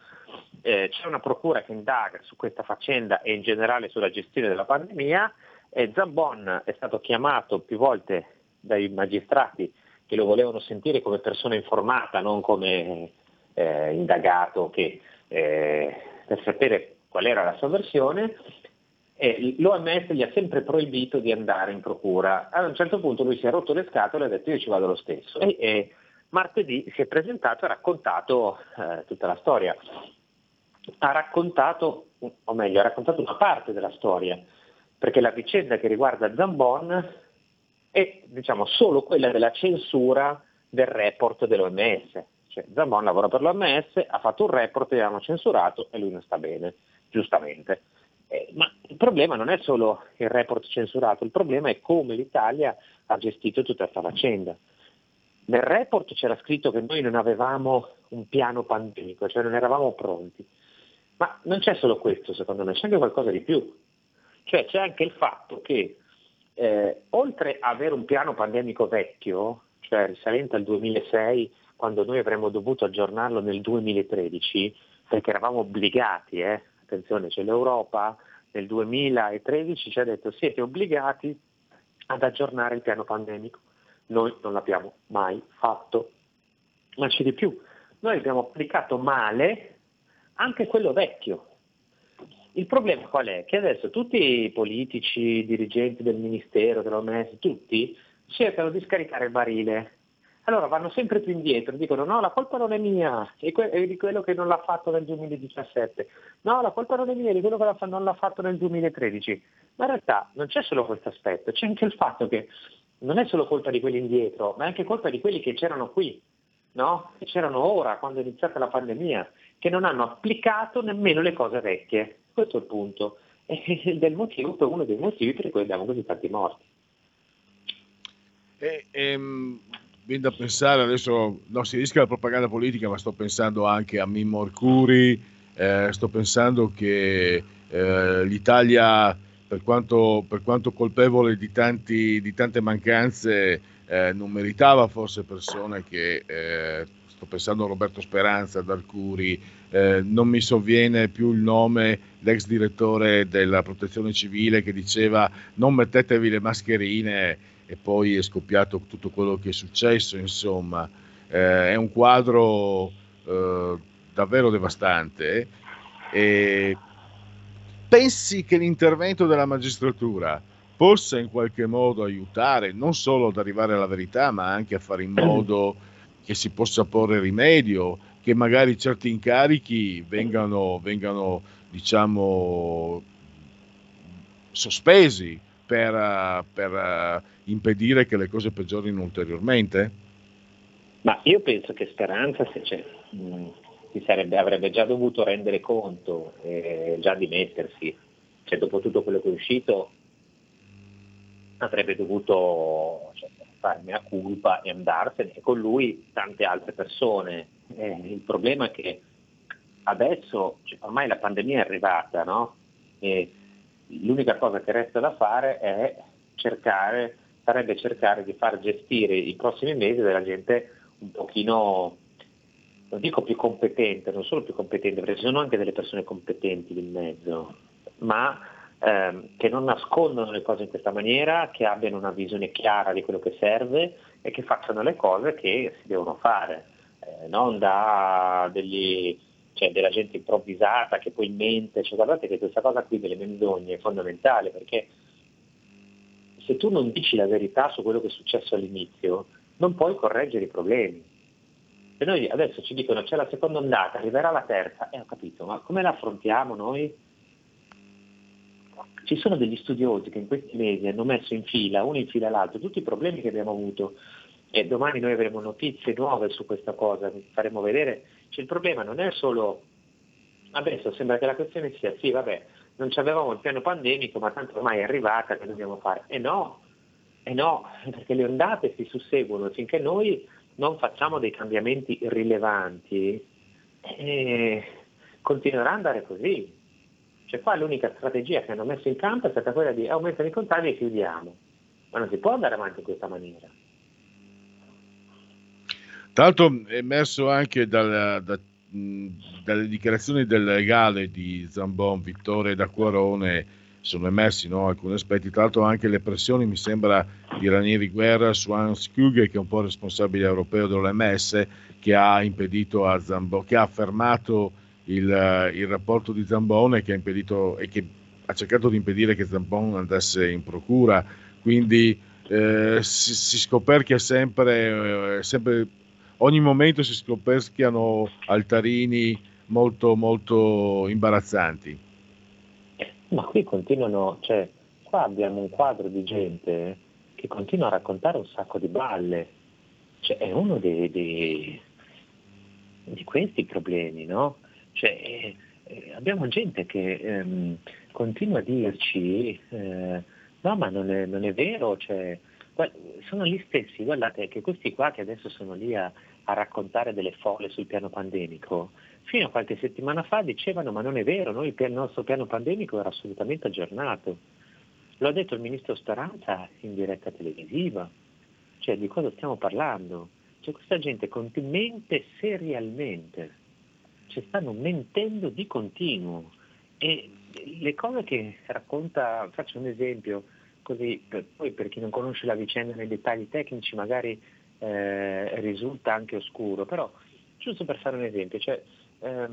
Eh, c'è una procura che indaga su questa faccenda e in generale sulla gestione della pandemia e Zambon è stato chiamato più volte dai magistrati che lo volevano sentire come persona informata, non come eh, indagato che, eh, per sapere qual era la sua versione. E L'OMS gli ha sempre proibito di andare in procura. A un certo punto lui si è rotto le scatole e ha detto io ci vado lo stesso. E, e martedì si è presentato e ha raccontato eh, tutta la storia. Ha raccontato, o meglio, ha raccontato una parte della storia, perché la vicenda che riguarda Zambon è diciamo, solo quella della censura del report dell'OMS. Cioè, Zambon lavora per l'OMS, ha fatto un report, e l'hanno censurato e lui non sta bene, giustamente. Eh, ma il problema non è solo il report censurato, il problema è come l'Italia ha gestito tutta questa faccenda. Nel report c'era scritto che noi non avevamo un piano pandemico, cioè non eravamo pronti. Ma non c'è solo questo, secondo me, c'è anche qualcosa di più. Cioè c'è anche il fatto che eh, oltre ad avere un piano pandemico vecchio, cioè risalente al 2006, quando noi avremmo dovuto aggiornarlo nel 2013, perché eravamo obbligati, eh, attenzione, c'è l'Europa nel 2013 ci ha detto siete obbligati ad aggiornare il piano pandemico. Noi non l'abbiamo mai fatto. Ma c'è di più, noi abbiamo applicato male anche quello vecchio. Il problema qual è? Che adesso tutti i politici, i dirigenti del Ministero, dell'OMS, tutti cercano di scaricare il barile. Allora vanno sempre più indietro, dicono no, la colpa non è mia, è, que- è di quello che non l'ha fatto nel 2017, no, la colpa non è mia, è di quello che non l'ha fatto nel 2013. Ma in realtà non c'è solo questo aspetto, c'è anche il fatto che non è solo colpa di quelli indietro, ma è anche colpa di quelli che c'erano qui, no? che c'erano ora, quando è iniziata la pandemia, che non hanno applicato nemmeno le cose vecchie. Questo è il punto. Ed è motivo, uno dei motivi per cui abbiamo così tanti morti. E, ehm, viene da pensare adesso, non si rischia la propaganda politica, ma sto pensando anche a Mimmo Arcuri, eh, sto pensando che eh, l'Italia per quanto, per quanto colpevole di, tanti, di, tante mancanze, eh, non meritava forse persone che, eh, sto pensando a Roberto Speranza, ad Arcuri, eh, non mi sovviene più il nome, l'ex direttore della protezione civile che diceva non mettetevi le mascherine e poi è scoppiato tutto quello che è successo, insomma, eh, è un quadro eh, davvero devastante. E pensi che l'intervento della magistratura possa in qualche modo aiutare non solo ad arrivare alla verità, ma anche a fare in modo che si possa porre rimedio, che magari certi incarichi vengano, vengano diciamo, sospesi per, per impedire che le cose peggiorino ulteriormente? Ma io penso che Speranza, se c'è, mh, si sarebbe, avrebbe già dovuto rendere conto, eh, già dimettersi, cioè dopo tutto quello che è uscito avrebbe dovuto cioè, farne a culpa e andarsene e con lui tante altre persone. Eh, il problema è che adesso cioè, ormai la pandemia è arrivata, no? E l'unica cosa che resta da fare è cercare, sarebbe cercare di far gestire i prossimi mesi della gente un pochino non dico più competente, non solo più competente, perché ci sono anche delle persone competenti nel mezzo, ma ehm, che non nascondono le cose in questa maniera, che abbiano una visione chiara di quello che serve e che facciano le cose che si devono fare, eh, non da degli, cioè, della gente improvvisata che poi mente, cioè, guardate che questa cosa qui delle menzogne è fondamentale perché se tu non dici la verità su quello che è successo all'inizio, non puoi correggere i problemi. Se noi adesso ci dicono c'è la seconda ondata, arriverà la terza, e eh, ho capito, ma come la affrontiamo noi? Ci sono degli studiosi che in questi mesi hanno messo in fila, uno in fila l'altro, tutti i problemi che abbiamo avuto e domani noi avremo notizie nuove su questa cosa, vi faremo vedere. Cioè, il problema non è solo, adesso sembra che la questione sia, sì vabbè, non avevamo il piano pandemico, ma tanto ormai è arrivata, che dobbiamo fare? E no, e no, perché le ondate si susseguono, finché noi non facciamo dei cambiamenti rilevanti, eh, continuerà ad andare così. Cioè qua l'unica strategia che hanno messo in campo è stata quella di aumentare i contagi e chiudiamo. Ma non si può andare avanti in questa maniera. Tra l'altro è emerso anche dal, da, dalle dichiarazioni del legale di Zambon, Vittore D'Acquarone, sono emersi no, alcuni aspetti, tra l'altro anche le pressioni, mi sembra, di Ranieri Guerra su Hans Küge, che è un po' responsabile europeo dell'OMS, che ha impedito a Zambon, che ha fermato il, il rapporto di Zambon e che ha impedito e che ha cercato di impedire che Zambon andasse in procura. Quindi eh, si, si, scoperchia sempre, eh, sempre ogni momento si scoperchiano altarini molto, molto imbarazzanti. Ma qui continuano, cioè, qua abbiamo un quadro di gente che continua a raccontare un sacco di balle. Cioè, è uno dei, dei, di questi problemi, no? Cioè, eh, abbiamo gente che ehm, continua a dirci, eh, no ma non è, non è vero, cioè, sono gli stessi, guardate che questi qua che adesso sono lì a, a, raccontare delle folle sul piano pandemico, fino a qualche settimana fa dicevano ma non è vero, noi, il nostro piano pandemico era assolutamente aggiornato. Lo ha detto il ministro Speranza in diretta televisiva. Cioè di cosa stiamo parlando? Cioè questa gente mente serialmente, cioè stanno mentendo di continuo. E le cose che racconta, faccio un esempio, così per, poi per chi non conosce la vicenda nei dettagli tecnici magari eh, risulta anche oscuro, però giusto per fare un esempio, cioè, eh,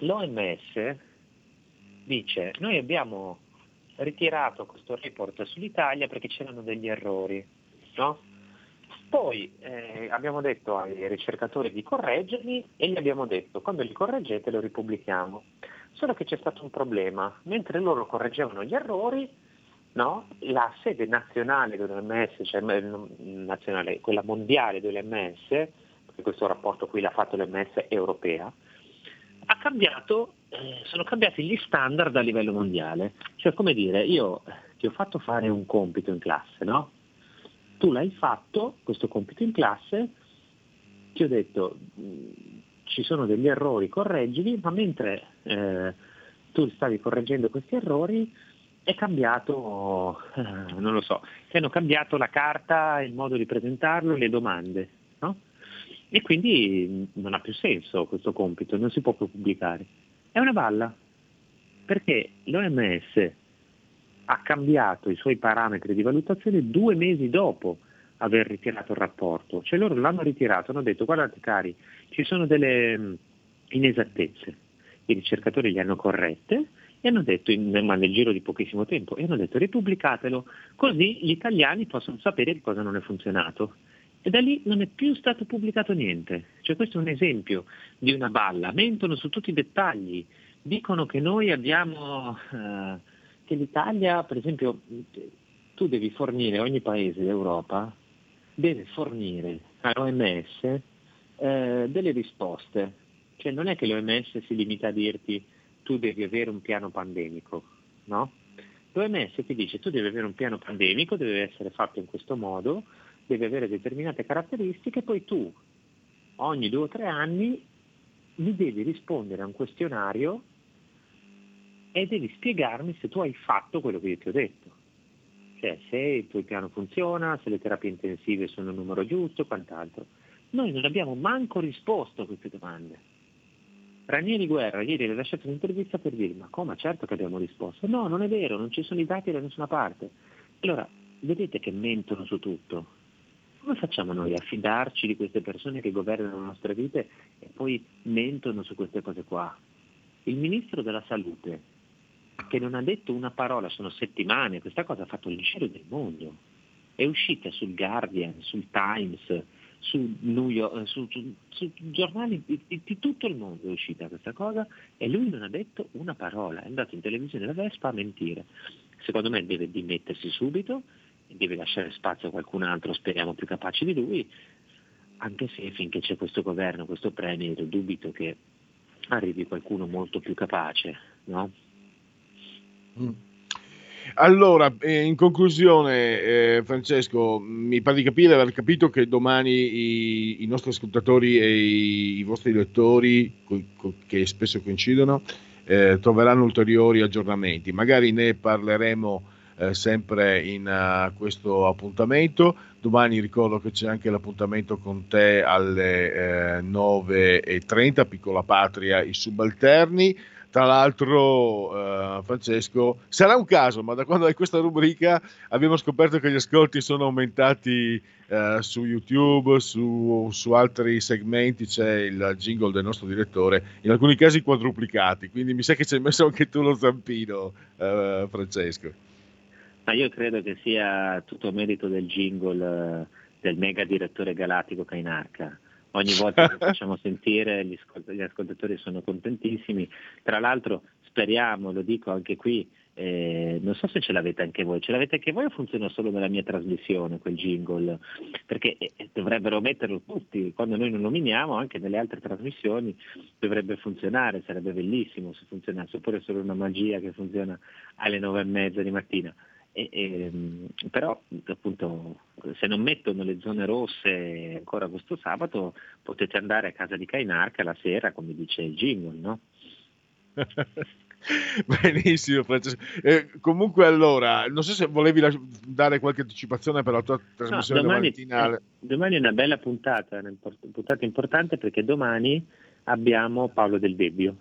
l'OMS dice noi abbiamo ritirato questo report sull'Italia perché c'erano degli errori, no? Poi eh, abbiamo detto ai ricercatori di correggerli e gli abbiamo detto quando li correggete lo ripubblichiamo. Solo che c'è stato un problema, mentre loro correggevano gli errori, no? la sede nazionale dell'OMS, cioè nazionale, quella mondiale dell'OMS, perché questo rapporto qui l'ha fatto l'OMS europea, cambiato, eh, sono cambiati gli standard a livello mondiale. Cioè come dire, io ti ho fatto fare un compito in classe, no? Tu l'hai fatto, questo compito in classe, ti ho detto ci sono degli errori, correggili, ma mentre eh, tu stavi correggendo questi errori è cambiato, eh, non lo so, si hanno cambiato la carta, il modo di presentarlo, le domande, no? E quindi non ha più senso questo compito, non si può più pubblicare. È una balla, perché l'OMS ha cambiato i suoi parametri di valutazione due mesi dopo aver ritirato il rapporto. Cioè loro l'hanno ritirato, hanno detto guardate cari, ci sono delle mm, inesattezze, i ricercatori li hanno corrette e hanno detto, in, ma nel giro di pochissimo tempo, e hanno detto ripubblicatelo, così gli italiani possono sapere di cosa non è funzionato. E da lì non è più stato pubblicato niente. Cioè questo è un esempio di una balla, mentono su tutti i dettagli, dicono che noi abbiamo, eh, che l'Italia, per esempio, tu devi fornire, ogni paese d'Europa deve fornire all'OMS eh, delle risposte. Cioè non è che l'OMS si limita a dirti tu devi avere un piano pandemico, no? L'OMS ti dice tu devi avere un piano pandemico, deve essere fatto in questo modo, deve avere determinate caratteristiche, poi tu ogni due o tre anni mi devi rispondere a un questionario e devi spiegarmi se tu hai fatto quello che io ti ho detto. Cioè se il tuo piano funziona, se le terapie intensive sono il numero giusto quant'altro. Noi non abbiamo manco risposto a queste domande. Ranieri Guerra ieri ha lasciato un'intervista per dire ma come certo che abbiamo risposto. No, non è vero, non ci sono i dati da nessuna parte. Allora, vedete che mentono su tutto. Come facciamo noi a fidarci di queste persone che governano le nostre vite e poi mentono su queste cose qua? Il ministro della salute, che non ha detto una parola, sono settimane, questa cosa ha fatto il giro del mondo. è uscita sul Guardian, sul Times, su, York, su, su, su giornali di, di, tutto il mondo è uscita questa cosa e lui non ha detto una parola, è andato in televisione da Vespa a mentire. Secondo me deve dimettersi subito, deve lasciare spazio a qualcun altro, speriamo più capace di lui, anche se finché c'è questo governo, questo premier, dubito che arrivi qualcuno molto più capace, no? Mm. Allora, eh, in conclusione, eh, Francesco, mi pare di capire, aver capito che domani i, i nostri ascoltatori e i, i vostri lettori, co- co- che spesso coincidono, eh, troveranno ulteriori aggiornamenti. Magari ne parleremo eh, sempre in uh, questo appuntamento. Domani ricordo che c'è anche l'appuntamento con te alle 9.30, Piccola Patria, i subalterni. Tra l'altro, eh, Francesco, sarà un caso, ma da quando hai questa rubrica abbiamo scoperto che gli ascolti sono aumentati eh, su YouTube, su, su, altri segmenti c'è il jingle del nostro direttore, in alcuni casi quadruplicati, quindi mi sa che ci hai messo anche tu lo zampino, eh, Francesco. Ma io credo che sia tutto merito del jingle eh, del mega direttore galattico Kainarca ogni volta che facciamo sentire gli, ascolt- gli, ascoltatori sono contentissimi. Tra l'altro speriamo, lo dico anche qui, eh, non so se ce l'avete anche voi, ce l'avete anche voi o funziona solo nella mia trasmissione quel jingle? Perché eh, dovrebbero metterlo tutti, quando noi lo nominiamo anche nelle altre trasmissioni dovrebbe funzionare, sarebbe bellissimo se funzionasse, oppure solo una magia che funziona alle nove e mezza di mattina. E, e, però appunto se non mettono le zone rosse ancora questo sabato potete andare a casa di Kainarca la sera come dice il jingle no? Benissimo Francesco. Eh, comunque allora, non so se volevi dare qualche anticipazione per la tua trasmissione no, domani, mattinale. domani è una bella puntata, una puntata importante perché domani abbiamo Paolo Del Debbio,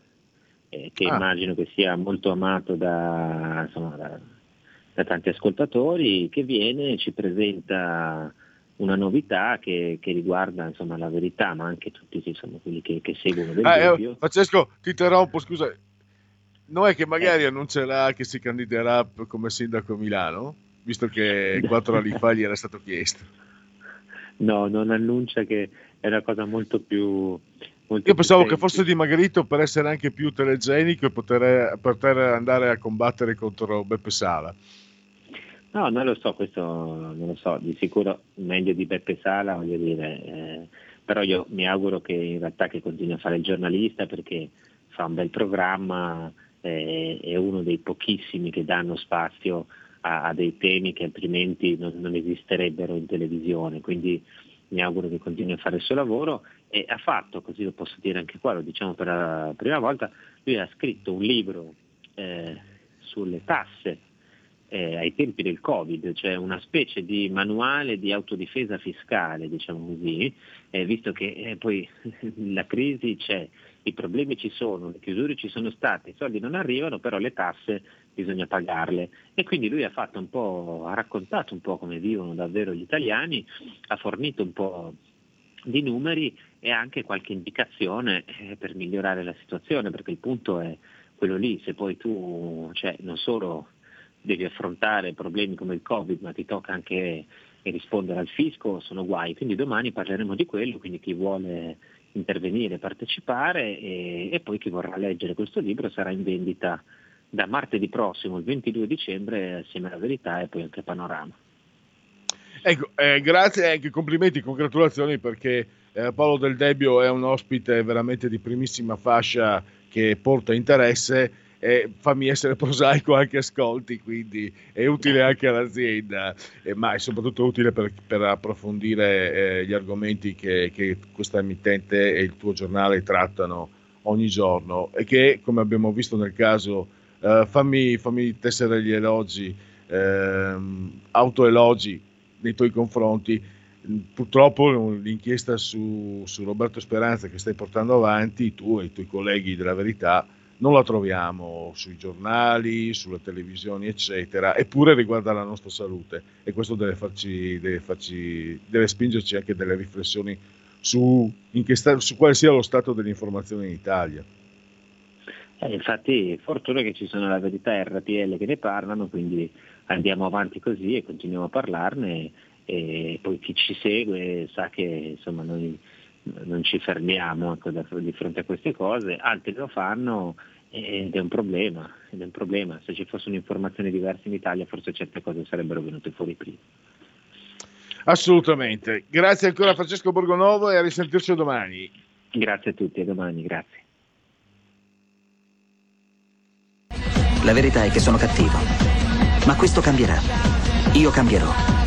eh, che ah. immagino che sia molto amato da, insomma, da da tanti ascoltatori che viene e ci presenta una novità che, che riguarda insomma, la verità, ma anche tutti insomma, quelli che, che seguono del ah, eh, Francesco, ti interrompo, scusa. Non è che magari eh. annuncerà che si candiderà come sindaco a Milano, visto che quattro anni fa gli era stato chiesto? No, non annuncia che è una cosa molto più... Molto Io pensavo che fosse dimagrito per essere anche più telegenico e poter, poter andare a combattere contro Beppe Sala. No, non lo so, questo non lo so, di sicuro meglio di Beppe Sala, voglio dire, eh, però io mi auguro che in realtà che continui a fare il giornalista perché fa un bel programma, eh, è uno dei pochissimi che danno spazio a, a dei temi che altrimenti non, non, esisterebbero in televisione, quindi mi auguro che continui a fare il suo lavoro e ha fatto, così lo posso dire anche qua, lo diciamo per la prima volta, lui ha scritto un libro eh, sulle tasse eh, ai tempi del Covid, cioè una specie di manuale di autodifesa fiscale, diciamo così, eh, visto che eh, poi la crisi c'è, i problemi ci sono, le chiusure ci sono state, i soldi non arrivano, però le tasse bisogna pagarle. E quindi lui ha un ha raccontato un po' come vivono davvero gli italiani, ha fornito un po' di numeri e anche qualche indicazione eh, per migliorare la situazione, perché il punto è quello lì, se poi tu, cioè, non solo devi affrontare problemi come il Covid, ma ti tocca anche rispondere al fisco, sono guai. Quindi domani parleremo di quello, quindi chi vuole intervenire, partecipare e, e poi chi vorrà leggere questo libro sarà in vendita da martedì prossimo, il 22 dicembre, assieme alla Verità e poi anche Panorama. Ecco, eh, grazie e anche complimenti, congratulazioni perché eh, Paolo Del Debbio è un ospite veramente di primissima fascia che porta interesse e fammi essere prosaico anche ascolti, quindi è utile anche all'azienda, eh, ma è soprattutto utile per, per approfondire eh, gli argomenti che, che questa emittente e il tuo giornale trattano ogni giorno e che, come abbiamo visto nel caso, eh, fammi, fammi tessere gli elogi, ehm, autoelogi nei tuoi confronti. Purtroppo l'inchiesta su, su Roberto Speranza che stai portando avanti, tu e i tuoi colleghi della Verità, non la troviamo sui giornali, sulle televisioni, eccetera, eppure riguarda la nostra salute e questo deve, farci, deve, farci, deve spingerci anche delle riflessioni su, sta, su, quale sia lo stato dell'informazione in Italia. Eh, infatti, fortuna che ci sono la verità e RTL che ne parlano, quindi andiamo avanti così e continuiamo a parlarne e poi chi ci segue sa che insomma, noi non ci fermiamo ecco, di fronte a queste cose, altri lo fanno ed è un problema, ed è un problema. Se ci fosse un'informazione diversa in Italia forse certe cose sarebbero venute fuori prima. Assolutamente. Grazie ancora a Francesco Borgonovo e a risentirci domani. Grazie a tutti, a domani, grazie. La verità è che sono cattivo. Ma questo cambierà. Io cambierò.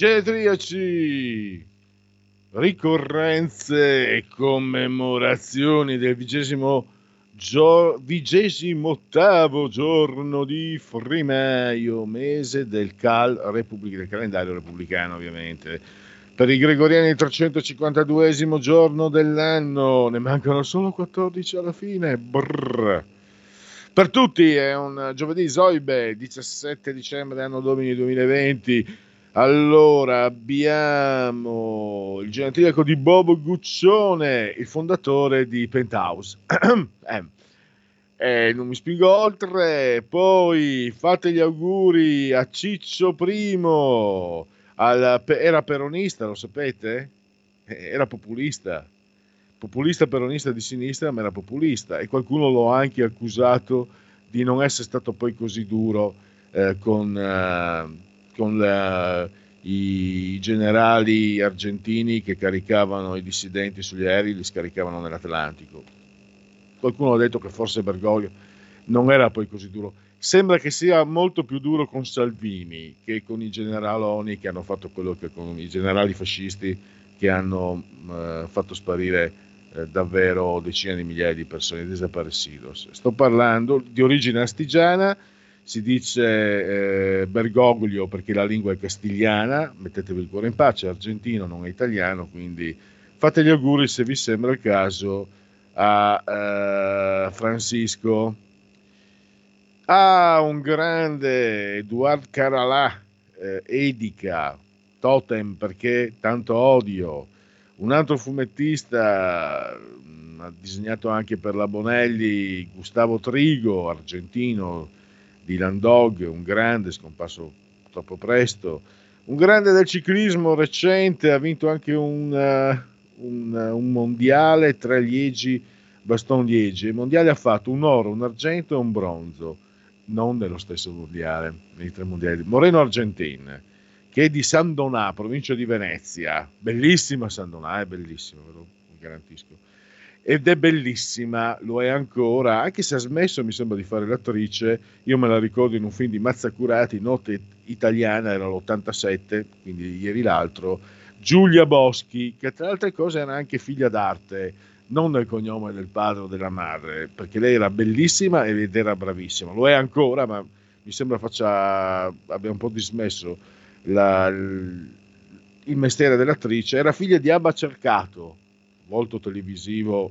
Genetriaci, ricorrenze e commemorazioni del vigesimo, gio- vigesimo ottavo giorno di Frimaio, mese del, cal- Repubblica- del calendario repubblicano ovviamente. Per i gregoriani il 352 giorno dell'anno, ne mancano solo 14 alla fine. Brrr. Per tutti è un giovedì Zoibe, 17 dicembre anno domini 2020. Allora abbiamo il genetriaco di Bobo Guccione, il fondatore di Penthouse. Eh, eh, non mi spingo oltre. Poi fate gli auguri a Ciccio Primo. al- era peronista, lo sapete? Eh, Era populista. Populista peronista di sinistra, ma era populista. E qualcuno lo anche accusato di non essere stato poi così duro eh, con, eh, con la- i generali argentini che caricavano i dissidenti sugli aerei, li scaricavano nell'Atlantico. Qualcuno ha detto che forse Bergoglio non era poi così duro. Sembra che sia molto più duro con Salvini che con i generaloni che hanno fatto quello che con i generali fascisti che hanno eh, fatto sparire eh, davvero decine di migliaia di persone, desaparecidos. Sto parlando di origine astigiana, si dice eh, Bergoglio perché la lingua è castigliana, mettetevi il cuore in pace, è argentino, non è italiano, quindi fate gli auguri se vi sembra il caso a eh, Francisco. Ah, un grande Eduard Caralà, eh, Edica, Totem perché tanto odio. Un altro fumettista, ha disegnato anche per la Bonelli, Gustavo Trigo, argentino, di Landog, un grande, scomparso troppo presto. Un grande del ciclismo recente, ha vinto anche un, eh, un, eh, un mondiale tra Liegi, Baston Liegi. Il mondiale ha fatto un oro, un argento e un bronzo, non nello stesso mondiale, nei tre mondiali. Moreno Argentin, che è di San Donà, provincia di Venezia. Bellissima San Donà, è bellissima, ve lo garantisco. Ed è bellissima, lo è ancora, anche se ha smesso, mi sembra, di fare l'attrice. Io me la ricordo in un film di Mazzacurati, Notte italiana, era l'87, quindi ieri l'altro. Giulia Boschi, che tra le altre cose era anche figlia d'arte, non del cognome del padre o della madre, perché lei era bellissima ed era bravissima. Lo è ancora, ma mi sembra faccia, abbia un po' dismesso la- il mestiere dell'attrice. Era figlia di Abba Cercato, volto televisivo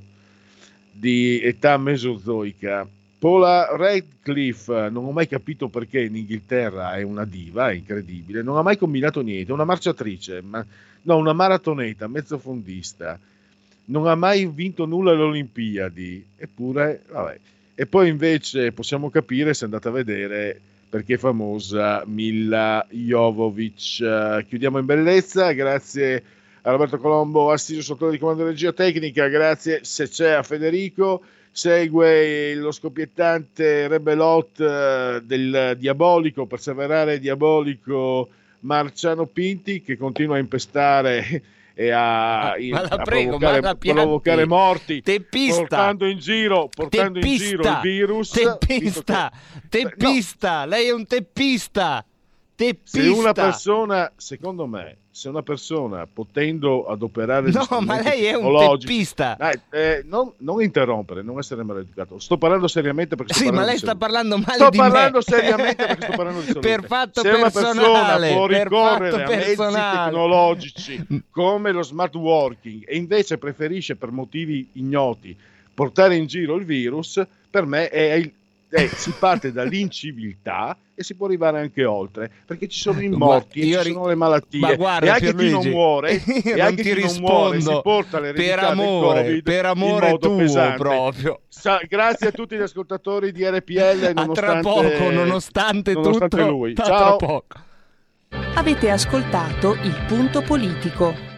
di età mesozoica. Paula Radcliffe, non ho mai capito perché in Inghilterra è una diva, è incredibile, non ha mai combinato niente, una marciatrice, ma, no, una maratoneta, mezzofondista, non ha mai vinto nulla alle Olimpiadi, eppure, vabbè. E poi invece possiamo capire, se andate a vedere, perché è famosa Milla Jovovic. Chiudiamo in bellezza, grazie a Roberto Colombo, assiso sotto di comando di regia tecnica, grazie se c'è a Federico, segue lo scoppiettante Rebelot eh, del diabolico, perseverare diabolico Marciano Pinti che continua a impestare e a, la a prego, provocare, Piatti. provocare morti, Teppista. portando in giro, portando in giro il Teppista. virus. Teppista, teppista, lei è un teppista. Teppista. Se una persona, secondo me, se una persona potendo adoperare No, ma lei è un teppista. Dai, eh, non, non interrompere, non essere maleducato. Sto parlando seriamente perché sto Sì, ma parlando lei sta parlando male Sto di me. parlando seriamente perché sto parlando di salute. Per fatto Se personale, può ricorrere a mezzi tecnologici come lo smart working e invece preferisce per motivi ignoti portare in giro il virus, per me è il- è- si parte dall'inciviltà e si può arrivare anche oltre perché ci sono i morti, e io ci sono le malattie Ma guarda, e anche chi non Pierluigi, muore e non anche ti chi non muore si rispondo porta per amore, Covid per amore tuo pesante. proprio. Sa- grazie a tutti gli ascoltatori di RPL A tra nonostante, poco, nonostante nonostante tutto, lui. Ciao. poco. Avete ascoltato Il Punto Politico.